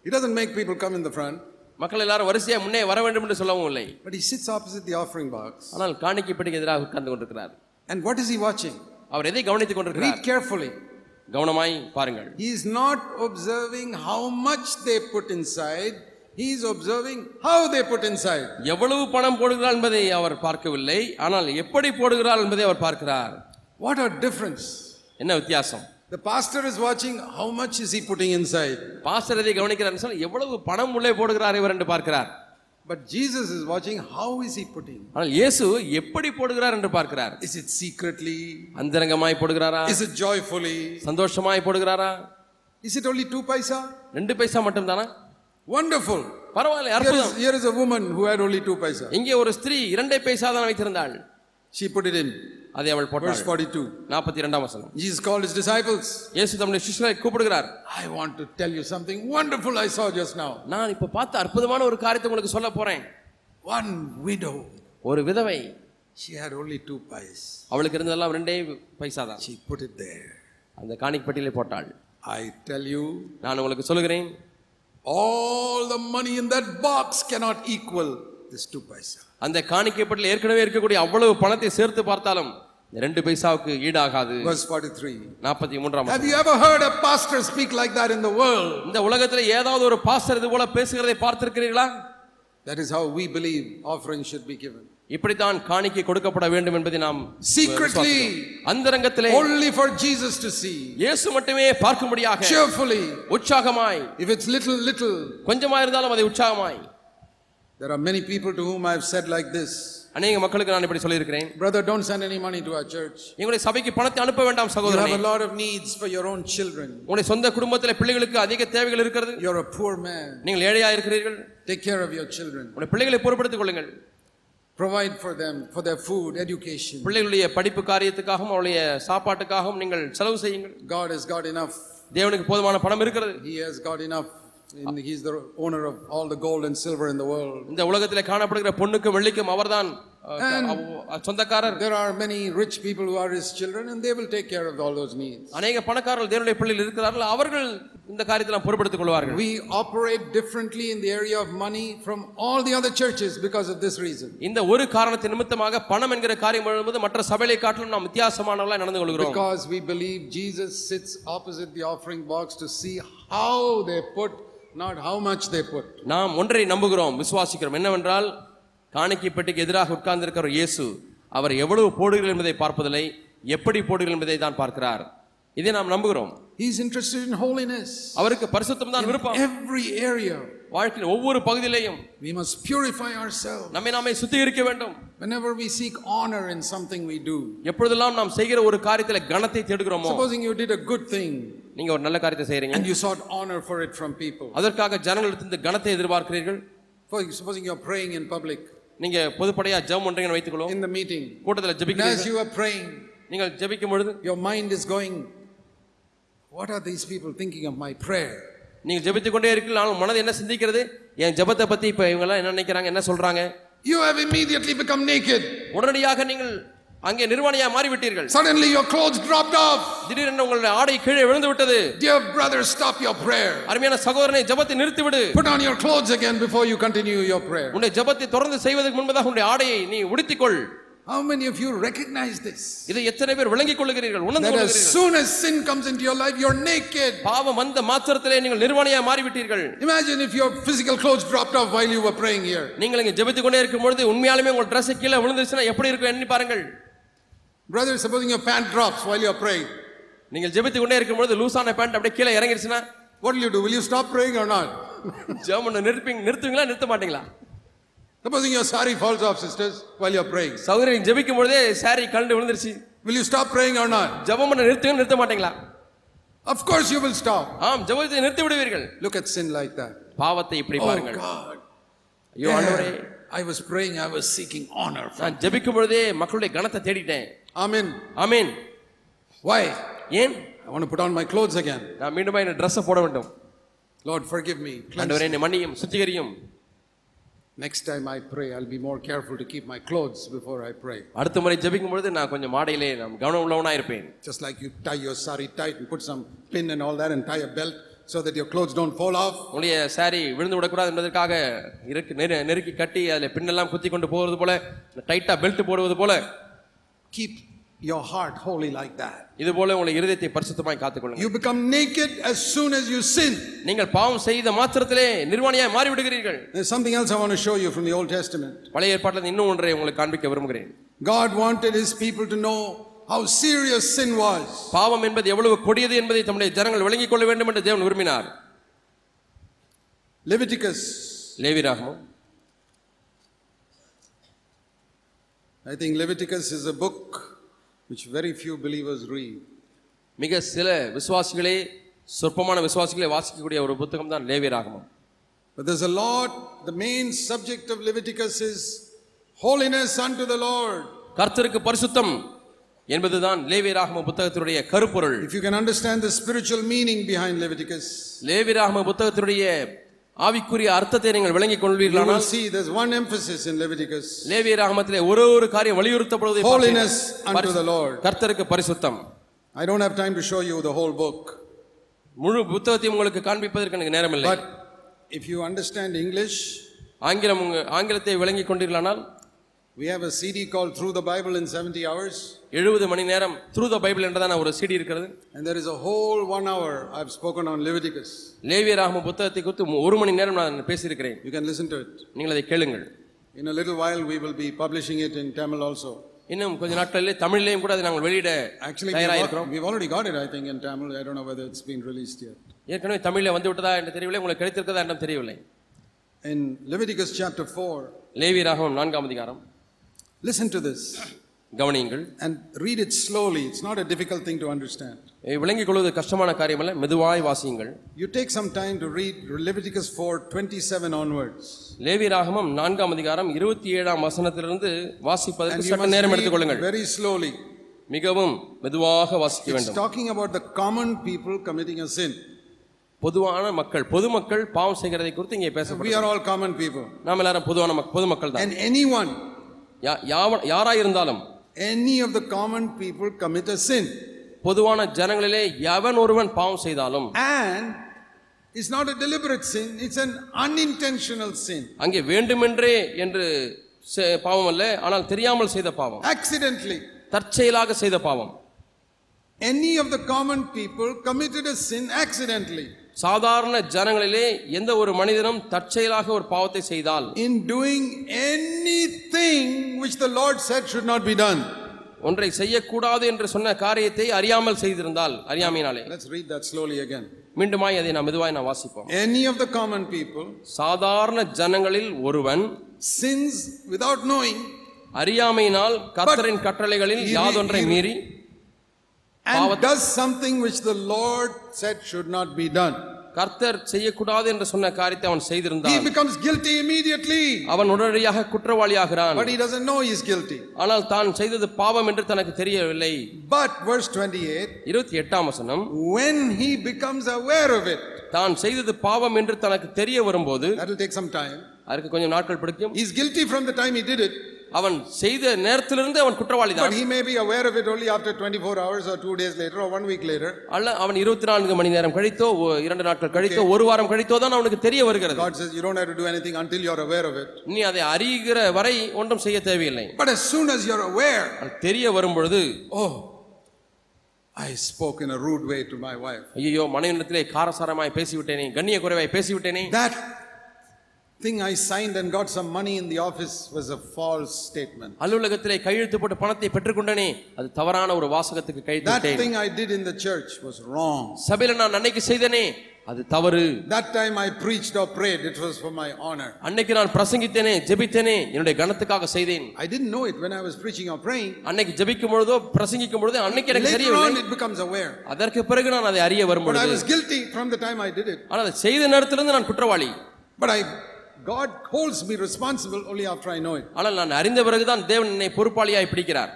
He doesn't make people come in the front. மக்கள் எல்லாரும் வரிசையா முன்னே வர வேண்டும் என்று சொல்லவும் இல்லை But he sits opposite the offering box. ஆனால் காணிக்கை பெட்டிக்கு எதிராக உட்கார்ந்து கொண்டிருக்கிறார் And what is he watching? அவர் எதை கவனித்துக் கொண்டிருக்கிறார் Read carefully. கவனமாய் பாருங்கள் He is not observing how much they put inside, he is observing how they put inside. எவ்வளவு பணம் போடுகிறார் என்பதை அவர் பார்க்கவில்லை ஆனால் எப்படி போடுகிறார் என்பதை அவர் பார்க்கிறார் What a difference. என்ன வித்தியாசம் The pastor is watching how much is he putting inside. Pastor இதை கவனிக்கிறார் சொன்னால் எவ்வளவு பணம் உள்ளே போடுகிறார் இவர் என்று பார்க்கிறார் But Jesus is watching how is he putting. ஆனால் இயேசு எப்படி போடுகிறார் என்று பார்க்கிறார் Is it secretly? அந்தரங்கமாய் போடுகிறாரா Is it joyfully? சந்தோஷமாய் போடுகிறாரா Is it only two paisa? ரெண்டு பைசா மட்டும் தானா Wonderful. பரவாயில்ல Here அற்புதம் is, here is a woman who had only two paisa. இங்கே ஒரு ஸ்திரீ இரண்டே பைசா தான் வைத்திருந்தாள் She put it in. அதை அவள் Verse போட்டாள் 42. நாற்பத்தி இரண்டாம் வசனம் Jesus called his disciples. இயேசு தம்முடைய சிஷ்யரை கூப்பிடுகிறார் I want to tell you something wonderful I saw just now. நான் இப்ப பார்த்த அற்புதமான ஒரு காரியத்தை உங்களுக்கு சொல்ல போறேன் One widow. ஒரு விதவை She had only two pies. அவளுக்கு இருந்ததெல்லாம் ரெண்டே பைசா தான் She put it there. அந்த காணிக்கப்பட்டியிலே போட்டாள் I tell you, நான் உங்களுக்கு சொல்லுகிறேன் all the money in that box cannot equal this two paisa. அந்த காணிக்கப்பட்டில் ஏற்கனவே இருக்கக்கூடிய அவ்வளவு பணத்தை சேர்த்து பார்த்தாலும் ரெண்டு பைசாவுக்கு ஈடாகாது Verse 43. நாற்பத்தி மூன்றாம் Have வசனம். you ever heard a pastor speak like that in the world? இந்த உலகத்துல ஏதாவது ஒரு பாஸ்டர் இது போல பேசுகிறதை பார்த்திருக்கிறீர்களா That is how we believe offering should be given. இப்படித்தான் காணிக்கை கொடுக்கப்பட வேண்டும் என்பதை நாம் Secretly, அந்தரங்கத்திலே only for Jesus to see. இயேசு மட்டுமே பார்க்கும்படியாக Cheerfully. உற்சாகமாய் If it's little, little. கொஞ்சமா இருந்தாலும் அதை உற்சாகமாய் There are many people to whom I have said like this அநேக மக்களுக்கு நான் இப்படி சொல்லியிருக்கிறேன் Brother, don't send any money to our church. எங்களுடைய சபைக்கு பணத்தை அனுப்ப வேண்டாம் You சகோதரனே have a lot of needs for your own children. உங்களுடைய சொந்த குடும்பத்தில் பிள்ளைகளுக்கு அதிக தேவைகள் இருக்கிறது You're a poor man. நீங்கள் ஏழையா இருக்கிறீர்கள் Take care of your children. உங்களுடைய பிள்ளைகளை பொறுப்படுத்திக் கொள்ளுங்கள் Provide for them, for their food, education. பிள்ளைகளுடைய படிப்பு காரியத்துக்காகவும் அவருடைய சாப்பாட்டுக்காகவும் நீங்கள் செலவு செய்யுங்கள் God has got enough. தேவனுக்கு போதுமான பணம் இருக்கிறது He has got enough. And he's the owner of all the gold and silver in the world. இந்த உலகத்திலே காணப்படுகிற பொண்ணுக்கும் வெள்ளிக்கும் அவர்தான் அஹ், அவ- சொந்தக்காரர் There are many rich people who are his children, and they will take care of all those needs. அநேக பணக்காரர்கள் தேவனுடைய பிள்ளைகள் இருக்கிறார்கள் அவர்கள் இந்த காரியத்தை நாம் பொறுப்படுத்திக் கொள்வார்கள் We operate differently in the area of money from all the other churches because of this reason. இந்த ஒரு காரணத்தின் நிமித்தமாக பணம் என்கிற காரியம் எழும்போது மற்ற சபைகளை காட்டிலும் நாம் வித்தியாசமானவர்களாய் நடந்து கொள்கிறோம் Because we believe Jesus sits opposite the offering box to see how they put, not how much they put. நாம் ஒன்றை நம்புகிறோம் விசுவாசிக்கிறோம் என்னவென்றால் காணிக்கை பெட்டிக்கு எதிராக உட்கார்ந்திருக்கிற இயேசு அவர் எவ்வளவு போடுகிறீர்கள் என்பதை பார்ப்பதில்லை எப்படி போடுகிறீர்கள் என்பதை தான் பார்க்கிறார் இதை நாம் நம்புகிறோம் He's interested in holiness. அவருக்கு பரிசுத்தம் தான் விருப்பம் Every area. வாழ்க்கையின் ஒவ்வொரு பகுதியிலையும் We must purify ourselves. நம்மை நாமே சுத்திகரிக்க வேண்டும் Whenever we seek honor in something we do. எப்பொழுதெல்லாம் நாம் செய்கிற ஒரு காரியத்தில் கனத்தை தேடுகிறோமோ Supposing you did a good thing நீங்க ஒரு நல்ல காரியத்தை செய்றீங்க and you sought honor for it from people. அதற்காக ஜனங்களிடத்திலிருந்து கனத்தை எதிர்பார்க்கிறீர்கள் For supposing you're praying in public, நீங்க பொதுப்படையா ஜெபம் பண்றீங்கன்னு வைத்துக்கொள்வோம் in the meeting, கூட்டத்தில் and as ஜெபிக்கிறீர்கள் you are praying, நீங்கள் ஜெபிக்கும் பொழுது your mind is going, What are these people thinking of my prayer? நீங்கள் ஜெபித்துக் கொண்டே இருக்கீர்கள் ஆனால் மனது என்ன சிந்திக்கிறது என் ஜெபத்தை பத்தி இப்ப இவங்க எல்லாம் என்ன நினைக்கிறாங்க என்ன சொல்றாங்க You have immediately become naked. உடனடியாக நீங்கள் அங்கே நிர்வாணியா மாறிவிட்டீர்கள் Suddenly your clothes dropped off. திடீரென உங்களுடைய ஆடை கீழே விழுந்து விட்டது Dear brother, stop your prayer. அருமையான சகோதரனை ஜெபத்தை நிறுத்திவிடு Put on your clothes again before you continue your prayer. உன்னுடைய ஜெபத்தை தொடர்ந்து செய்வதற்கு முன்பதாக உன்னுடைய ஆடையை நீ உடுத்திக்கொள் How many of you recognize this? இதை எத்தனை பேர் விளங்கிக் கொள்ளுகிறீர்கள் உணர்ந்து That as கொள்ளுகிறீர்கள் soon as sin comes into your life, you're naked. பாவம் வந்த மாத்திரத்திலே நீங்கள் நிர்வாணியா மாறிவிட்டீர்கள் Imagine if your physical clothes dropped off while you were praying here. நீங்கள் இங்க ஜெபித்துக் கொண்டே இருக்கும் பொழுது உண்மையாலுமே உங்கள் Dress கீழே விழுந்துச்சுன்னா எப்படி இருக்கும் எண்ணி பாருங்கள் Brother, supposing your pant drops while you're praying, நீங்கள் ஜெபித்துக் கொண்டே இருக்கும் பொழுது லூசான பேண்ட் அப்படியே கீழே இறங்கிடுச்சுன்னா what will you do? Will you stop praying or not? ஜெபம் நிறுப்பீங்க நிறுத்துவீங்களா நிறுத்த மாட்டீங்களா Supposing your sari falls off, sisters, while you're praying. சகோதரி ஜெபிக்கும் பொழுதே சாரி கலண்டு விழுந்துருச்சு Will you stop praying or not? ஜெபம் பண்ண நிறுத்துங்க நிறுத்த மாட்டீங்களா Of course you will stop. ஆம் ஜெபத்தை நிறுத்தி விடுவீர்கள் Look at sin like that. பாவத்தை இப்படி Oh பாருங்கள் God. ஐயோ ஆண்டவரே Yeah. I was praying, I was seeking honor. நான் ஜெபிக்கும் பொழுதே மக்களுடைய கணத்தை தேடிட்டேன் Amen. ஆமீன் Why? ஏன் I want to put on my clothes again. நான் மீண்டும் என் ட்ரெஸ்ஸை போட வேண்டும் Lord, forgive me. Cleanse ஆண்டவரே me. என்னை மன்னியும் சுத்திகரியும் Next time I pray, I'll be more careful to keep my clothes before I pray. அடுத்த முறை ஜெபிக்கும் பொழுது நான் கொஞ்சம் மாடையிலே நான் கவனம் உள்ளவனா இருப்பேன் Just like you tie your sari tight and put some pin and all that and tie a belt so that your clothes don't fall off. உங்களுடைய சாரி விழுந்து விடக்கூடாது என்பதற்காக இருக்கு நெரு- நெருக்கி கட்டி அதில் பின்னெல்லாம் குத்தி கொண்டு போவது போல டைட்டா பெல்ட் போடுவது போல Keep your heart holy like that. இது போல உங்களுடைய இருதயத்தை பரிசுத்தமாய் காத்துக்கொள்ளுங்க You become naked as soon as you sin. நீங்கள் பாவம் செய்த மாத்திரத்திலே நிர்வாணியாய் மாறி விடுகிறீர்கள் There's something else I want to show you from the Old Testament. பழைய ஏற்பாட்டில் இன்னும் ஒன்றை உங்களுக்கு காண்பிக்க விரும்புகிறேன் God wanted his people to know how serious sin was. பாவம் என்பது எவ்வளவு கொடியது என்பதை தம்முடைய ஜனங்கள் விளங்கிக் கொள்ள வேண்டும் என்று தேவன் விரும்பினார் Leviticus, லேவிராகமம் I think Leviticus is a book which very few believers read. மிக சில விசுவாசிகளே சொற்பமான விசுவாசிகளே வாசிக்கக்கூடிய ஒரு புத்தகம் தான் லேவியராகமம் But there's a lot, the main subject of Leviticus is holiness unto the Lord. கர்த்தருக்கு பரிசுத்தம் என்பதுதான் லேவியராகம புத்தகத்தினுடைய கருப்பொருள் If you can understand the spiritual meaning behind Leviticus, லேவியராகம புத்தகத்தினுடைய ஆவிக்குரிய அர்த்தத்தை நீங்கள் விளங்கிக் கொள்வீர்களானால் see there's one emphasis in Leviticus. லேவியராகமத்திலே ஒரு ஒரு காரியம் வலியுறுத்தப்படுவதை holiness unto the Lord. கர்த்தருக்கு பரிசுத்தம். I don't have time to show you the whole book, முழு புத்தகத்தையும் உங்களுக்கு காண்பிப்பதற்கு எனக்கு நேரமில்லை. But if you understand English, ஆங்கிலம் ஆங்கிலத்தை விளங்கிக் கொண்டீர்களானால் we have a CD called Through the Bible in 70 hours, எழுபது மணி நேரம் த்ரூ த பைபிள் என்றதான ஒரு சிடி இருக்கிறது and there is a whole one hour I've spoken on Leviticus. லேவியராகம புத்தகத்தை குறித்து ஒரு மணி நேரம் நான் பேசியிருக்கிறேன் You can listen to it. நீங்கள் அதை கேளுங்கள் In a little while, we will be publishing it in Tamil also. இன்னும் கொஞ்ச நாட்களிலே தமிழ்லையும் கூட அதை நாங்கள் வெளியிட Actually, தயாராக we've, இருக்கிறோம் al- we've already got it, I think, in Tamil. I don't know whether it's been released yet. ஏற்கனவே தமிழ்ல வந்து விட்டதா என்று தெரியவில்லை உங்களுக்கு கிடைத்திருக்கதா என்றும் தெரியவில்லை In Leviticus chapter 4, லேவியராகமம் நான்காம் அதிகாரம் லிசன் டு திஸ் கவனியுங்கள். And read it slowly it's not a difficult thing to understand விளங்கிக் கொள்வது கஷ்டமான காரியம் அல்ல மெதுவாய் வாசியுங்கள். You take some time to read Leviticus 4:27 onwards லேவியராகமம் நான்காம் அதிகாரம் இருபத்தி ஏழாம் வசனத்திலிருந்து வாசிப்பதற்கு சற்று நேரம் எடுத்துக்கொள்ளுங்கள். வெரி ஸ்லோலி மிகவும் மெதுவாக வாசிக்க வேண்டும். Talking about the common people committing a sin பொதுவான மக்கள் பொதுமக்கள் பாவம் செய்கிறதை குறித்து இங்கே பேச we are all common people நாம் எல்லாரும் பொதுவான பொதுமக்கள் தான் அண்ட் எனிஒன் யாராக இருந்தாலும் any of the common people commit a sin பொதுவான ஜனங்களிலே எவன் ஒருவன் பாவம் செய்தாலும் and it's not a deliberate sin it's un unintentional sin அங்கே வேண்டுமென்றே என்று பாவம் அல்ல ஆனால் தெரியாமல் செய்த பாவம். ஆக்சிடென்ட்லி தற்செயலாக செய்த பாவம். Any of the common people committed a sin accidentally சாதாரண ஜனங்களிலே எந்த ஒரு மனிதனும் தற்செயலாக ஒரு பாவத்தை செய்தால் in doing any thing which the Lord said should not be done ஒன்றை செய்யக்கூடாது என்று சொன்ன காரியத்தை அறியாமல் செய்திருந்தால் அறியாமையினாலே. Let's read that slowly again மீண்டுமாய் அதை நாம் மெதுவாய் நாம் வாசிப்போம். Any of the common people சாதாரண ஜனங்களில் ஒருவன் சின்ஸ் வித்அவுட் நோயிங் அறியாமையினால் கர்த்தரின் கட்டளைகளில் யாதொன்றை மீறி and does something which the Lord said should not be done. கர்த்தர் செய்யக்கூடாது என்று சொன்ன காரியத்தை அவன் He செய்திருந்தான் becomes guilty immediately, அவன் உடனடியாக குற்றவாளியாகிறான் but he doesn't know he's guilty. ஆனால் தான் செய்தது பாவம் என்று தனக்கு தெரியவில்லை But verse 28 இருபத்தி எட்டாம் வசனம் when he becomes aware of it, தான் செய்தது பாவம் என்று தனக்கு தெரிய வரும்போது that will take some time. அதற்கு கொஞ்சம் நாட்கள் பிடிக்கும் He's guilty from the time he did it, அவன் செய்த நேரத்திலிருந்து அவன் குற்றவாளி but தான் he may be aware of it only after 24 hours or two days later or one week later. அல்ல அவன் இருபத்தி நான்கு மணி நேரம் கழித்தோ இரண்டு நாட்கள் கழித்தோ ஒரு வாரம் கழித்தோ தான் அவனுக்கு தெரிய வருகிறது God says you don't have to do anything until you're aware of it. நீ அதை அறிகிற வரை ஒன்றும் செய்ய தேவையில்லை But as soon as you're aware, அது தெரிய வரும் பொழுது oh, I spoke in a rude way to my wife. ஐயோ மனைவிடத்திலே காரசாரமாய் பேசிவிட்டேனே கண்ணிய குறைவாய் பேசிவிட்டேனே That thing I signed and got some money in the office was a false statement. அலுவலகத்திலே கையெழுத்து போட்டு பணத்தை பெற்றுக்கொண்டனே அது தவறான ஒரு வாசகத்துக்கு கையெழுத்து That விட்டேன் thing I did in the church was wrong. சபையில நான் அன்னைக்கு செய்தனே அது தவறு That time I preached or prayed, it was for my honor. அன்னைக்கு நான் பிரசங்கித்தேனே ஜெபித்தேனே என்னுடைய கனத்துக்காக செய்தேன் I didn't know it when I was preaching or praying. அன்னைக்கு ஜெபிக்கும் பொழுதோ பிரசங்கிக்கும் பொழுதோ அன்னைக்கு எனக்கு Later தெரியவில்லை on, it becomes aware. அதற்கு பிறகு நான் அதை அறிய வரும் But I பொழுது was guilty from the time I did it. ஆனால் அதை செய்த நேரத்திலிருந்து நான் குற்றவாளி But I, God holds me responsible only after I know it. ஆனால் நான் அறிந்த பிறகுதான் தேவன் என்னை பொறுப்பாளியாய் பிடிக்கிறார்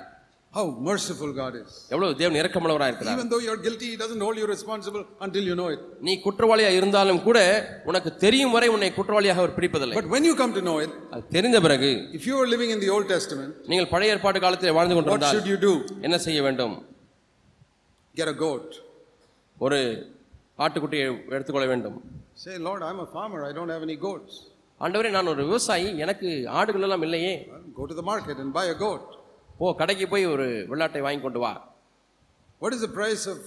How merciful God is. எவ்வளவு தேவன் இரக்கமுள்ளவராய் இருக்கிறார் Even though you're guilty, He doesn't hold you responsible until you know it. நீ குற்றவாளியா இருந்தாலும் கூட உனக்கு தெரியும் வரை உன்னை குற்றவாளியாக அவர் பிடிப்பதில்லை But when you come to know it, அது தெரிந்த பிறகு if you are living in the Old Testament, நீங்கள் பழைய ஏற்பாட்டு காலத்தில் வாழ்ந்து what கொண்டிருந்தால் should you do? என்ன செய்ய வேண்டும் Get a goat. ஒரு ஆட்டுக்குட்டியை எடுத்துக்கொள்ள வேண்டும் Say, Lord, I'm a farmer. I don't have any goats. ஆண்டவரே நான் ஒரு விவசாயி எனக்கு ஆடுகள் எல்லாம் இல்லையே go to the market and buy a goat. போ கடைக்கு போய் ஒரு வெள்ளாட்டை வாங்கி கொண்டு வா What is the price of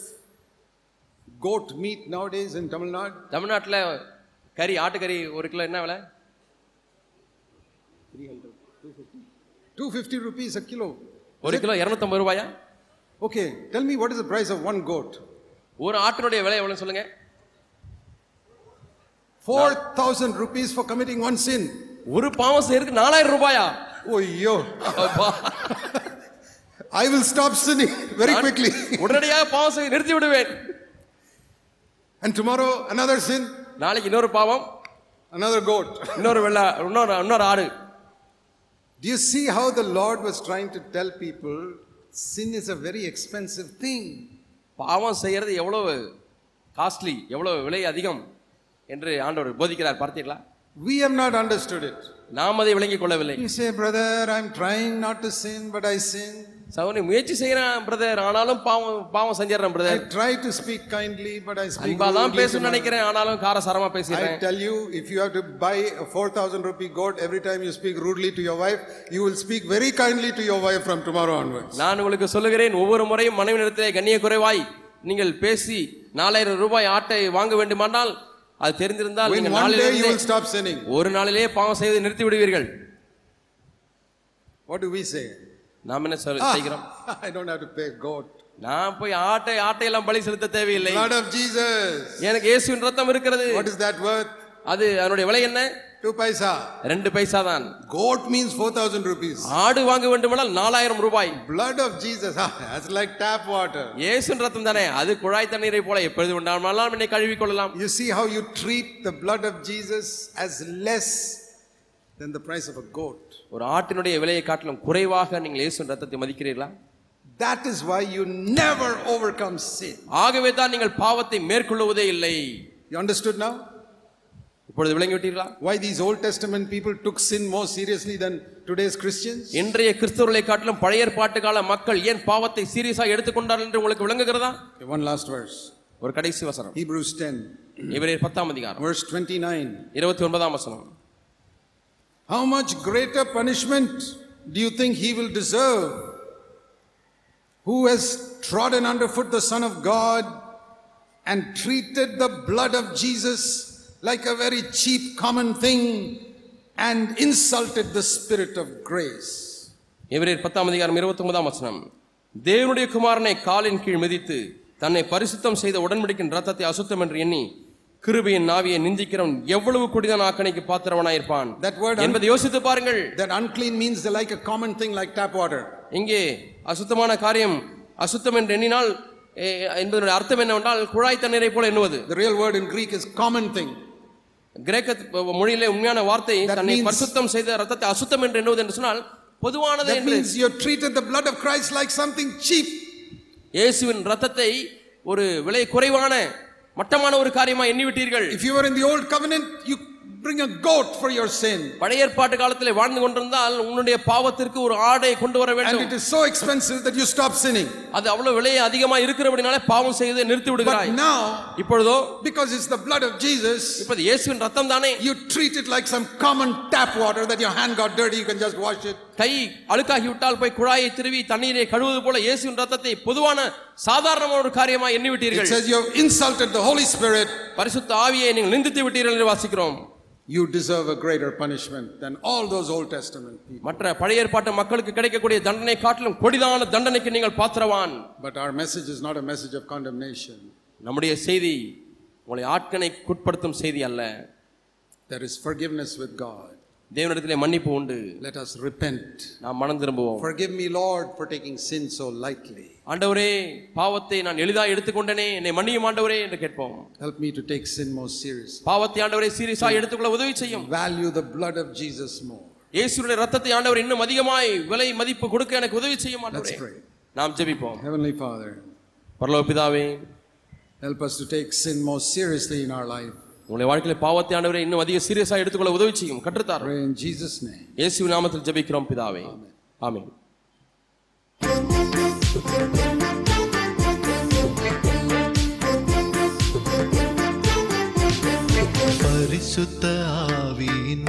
goat meat nowadays in Tamil Nadu? தமிழ்நாட்டில் கறி ஆட்டுக்கறி ஒரு கிலோ என்ன விலை 250 rupees a kilo. ஒரு கிலோ இரநூத்தம்பது ரூபாயா Okay, tell me what is the price of one goat? ஒரு ஆட்டினுடைய விலை எவ்வளவு சொல்லுங்க 4,000 rupees for committing one sin. ஒரு பாவம் செய்யறதுக்கு நாலாயிரம் ரூபாயா Oh, yo. அப்பா. I will stop sinning very நான் quickly. உடனடியாக பாவம் செய்ய நிறுத்தி விடுவேன் And tomorrow, another sin, நாளைக்கு இன்னொரு பாவம் another goat. இன்னொரு வெள்ளா இன்னொரு இன்னொரு ஆடு Do you see how the Lord was trying to tell people sin is a very expensive thing? பாவம் செய்யறது எவ்வளவு காஸ்ட்லி எவ்வளவு விலை அதிகம் என்று ஆண்டவர் போதிக்கிறார் பார்த்தீர்களா We have not understood it. நாம் அதை விளங்கிக் கொள்ளவில்லை You say, brother, I'm trying not to sin, but I sin. Sauni முயற்சி செய்யறேன் பிரதர் ஆனாலும் பாவம் பாவம் செஞ்சிடறேன் I brother try to speak kindly, but I speak அன்பா தான் my- நினைக்கிறேன் ஆனாலும் காரசாரமா I பேசுறேன் tell you, if you have to buy a 4,000 rupee goat every time you speak rudely to your wife, you will speak very kindly to your wife from tomorrow onwards. நான் உங்களுக்கு சொல்லுகிறேன் ஒவ்வொரு முறையும் மனைவி நிலத்திலே கண்ணிய குறைவாய் நீங்கள் பேசி நாலாயிரம் ரூபாய் ஆட்டை வாங்க வேண்டுமானால் அது தெரிந்திருந்தால் நீங்கள் stop sinning, ஒரு நாளிலே பாவம் செய்து நிறுத்தி விடுவீர்கள் what do we say? நாம் என்ன சொல்- செய்கிறோம் Ah, [LAUGHS] I don't have to pay goat. நான் போய் ஆட்டை ஆட்டையெல்லாம் பலி செலுத்த தேவையில்லை Blood of Jesus. எனக்கு இயேசுவின் ரத்தம் இருக்கிறது What is that worth? அது அதனுடைய விலை என்ன Two paisa. ரெண்டு பைசா தான் Goat means 4,000 rupees. ஆடு வாங்க வேண்டுமானால் நாலாயிரம் ரூபாய் of Jesus. Ah, that's like tap water. இயேசுவின் ரத்தம் தானே அது குழாய் தண்ணீரை போல எப்பொழுது உண்டானாலும் என்னை கழுவி கொள்ளலாம் You see how you treat the blood of Jesus as less than the price of a goat. ஒரு ஆட்டினுடைய விலையை காட்டிலும் குறைவாக நீங்கள் இயேசுவின் ரத்தத்தை மதிக்கிறீர்களா That is why you never overcome sin. ஆகவே தான் நீங்கள் பாவத்தை மேற்கொள்ளுவதே இல்லை You understood now? இப்பொழுது விளங்கி விட்டீர்களா Why these Old Testament people took sin more seriously than today's Christians? இன்றைய கிறிஸ்தவர்களை காட்டிலும் பழைய ஏற்பாட்டு கால மக்கள் ஏன் பாவத்தை சீரியஸா எடுத்துக்கொண்டார்கள் என்று உங்களுக்கு விளங்குகிறதா Okay, one last verse. ஒரு கடைசி வசனம் Hebrews 10, இவரே பத்தாம் அதிகாரம் verse 29. இருபத்தி ஒன்பதாம் வசனம் How much greater punishment do you think he will deserve? Who has trodden underfoot the Son of God and treated the blood of Jesus like a very cheap common thing and insulted the Spirit of grace? எவரேர் பத்தாம் அதிகாரம் இருபத்தி ஒன்பதாம் வசனம் தேவனுடைய குமாரனை காலின் கீழ் மிதித்து தன்னை பரிசுத்தம் செய்த உடன்படிக்கின் ரத்தத்தை அசுத்தம் என்று எண்ணி கிருபையின் நாவியை நிந்திக்கிறவன் எவ்வளவு கொடிதான் ஆக்கணைக்கு பாத்திரவனாயிருப்பான் That word un- என்பதை யோசித்து பாருங்கள் that unclean means like a common thing like tap water. இங்கே அசுத்தமான காரியம் அசுத்தம் என்று எண்ணினால் ஏ, என்பதனுடைய அர்த்தம் என்னவென்றால் குழாய் தண்ணீரை போல எண்ணுவது The real word in Greek is common thing. கிரேக்க மொழியிலே உண்மையான வார்த்தை தன்னை பரிசுத்தம் செய்த ரத்தத்தை அசுத்தம் என்று எண்ணுவது என்று சொன்னால் பொதுவானது என்று means you have treated the blood of Christ like something cheap. இயேசுவின் ரத்தத்தை ஒரு விலை குறைவான மட்டமான ஒரு காரியமா எண்ணிவிட்டீர்கள் If you were in the old covenant, you bring a goat for your sin. பழைய ஏற்பாட்டு காலத்திலே வாழ்ந்து கொண்டிருந்தால் உன்னுடைய பாவத்திற்கு ஒரு ஆடை கொண்டு வர And வேண்டும் it is so expensive that you stop sinning. அது அவ்வளவு விலை அதிகமா இருக்கிறபடினாலே பாவம் செய்து நிறுத்தி But விடுகிறாய் now, இப்பொழுதோ because it's the blood of Jesus, இப்போது இயேசுவின் ரத்தம் தானே you treat it like some common tap water that your hand got dirty, you can just wash it. கை அழுக்காகி விட்டால் போய் குழாயை திருவி தண்ணீரை கழுவுவது போல இயேசுவின் ரத்தத்தை பொதுவான சாதாரணமான ஒரு காரியமா எண்ணி It விட்டீர்கள் says you have insulted the Holy Spirit. பரிசுத்த ஆவியை நீங்கள் நிந்தித்து விட்டீர்கள் என்று வாசிக்கிறோம் You deserve a greater punishment than all those Old Testament people. மற்ற பழைய ஏற்பாட்டு மக்களுக்கு கிடைக்கக்கூடிய தண்டனை காட்டிலும் கொடிதான தண்டனைக்கு நீங்கள் பாத்திரவான் But our message is not a message of condemnation. நம்முடைய செய்தி உங்களை ஆட்கணைக்குட்படுத்தும் செய்தி அல்ல There is forgiveness with God. தேவனிடத்திலே மன்னிப்பு உண்டு Let us repent. நாம் மனம் திரும்புவோம் Forgive me, Lord, for taking sin so lightly. ஆண்டவரே பாவத்தை நான் எளிதாக எடுத்துக்கொண்டனே என்னை மன்னியும் ஆண்டவரே என்று கேட்போம் Help me to take sin more seriously. பாவத்தை ஆண்டவரே சீரியஸாக எடுத்துக்கொள்ள உதவி செய்யும் Value the blood of Jesus more. இயேசுடைய ரத்தத்தை ஆண்டவர் இன்னும் அதிகமாய் விலை மதிப்பு கொடுக்க எனக்கு உதவி செய்யும் Let's ஆண்டவரே pray. நாம் ஜெபிப்போம் Heavenly Father, பரலோக பிதாவே help us to take sin more seriously in our life. உங்களுடைய வாழ்க்கையில பாவத்தை ஆண்டவரே இன்னும் அதிக சீரியஸாக எடுத்துக்கொள்ள உதவி செய்யும் கற்றுத்தார் name. இயேசு நாமத்தில் ஜெபிக்கிறோம் பிதாவே. ஆமென். பரிசுத்த ஆவியின்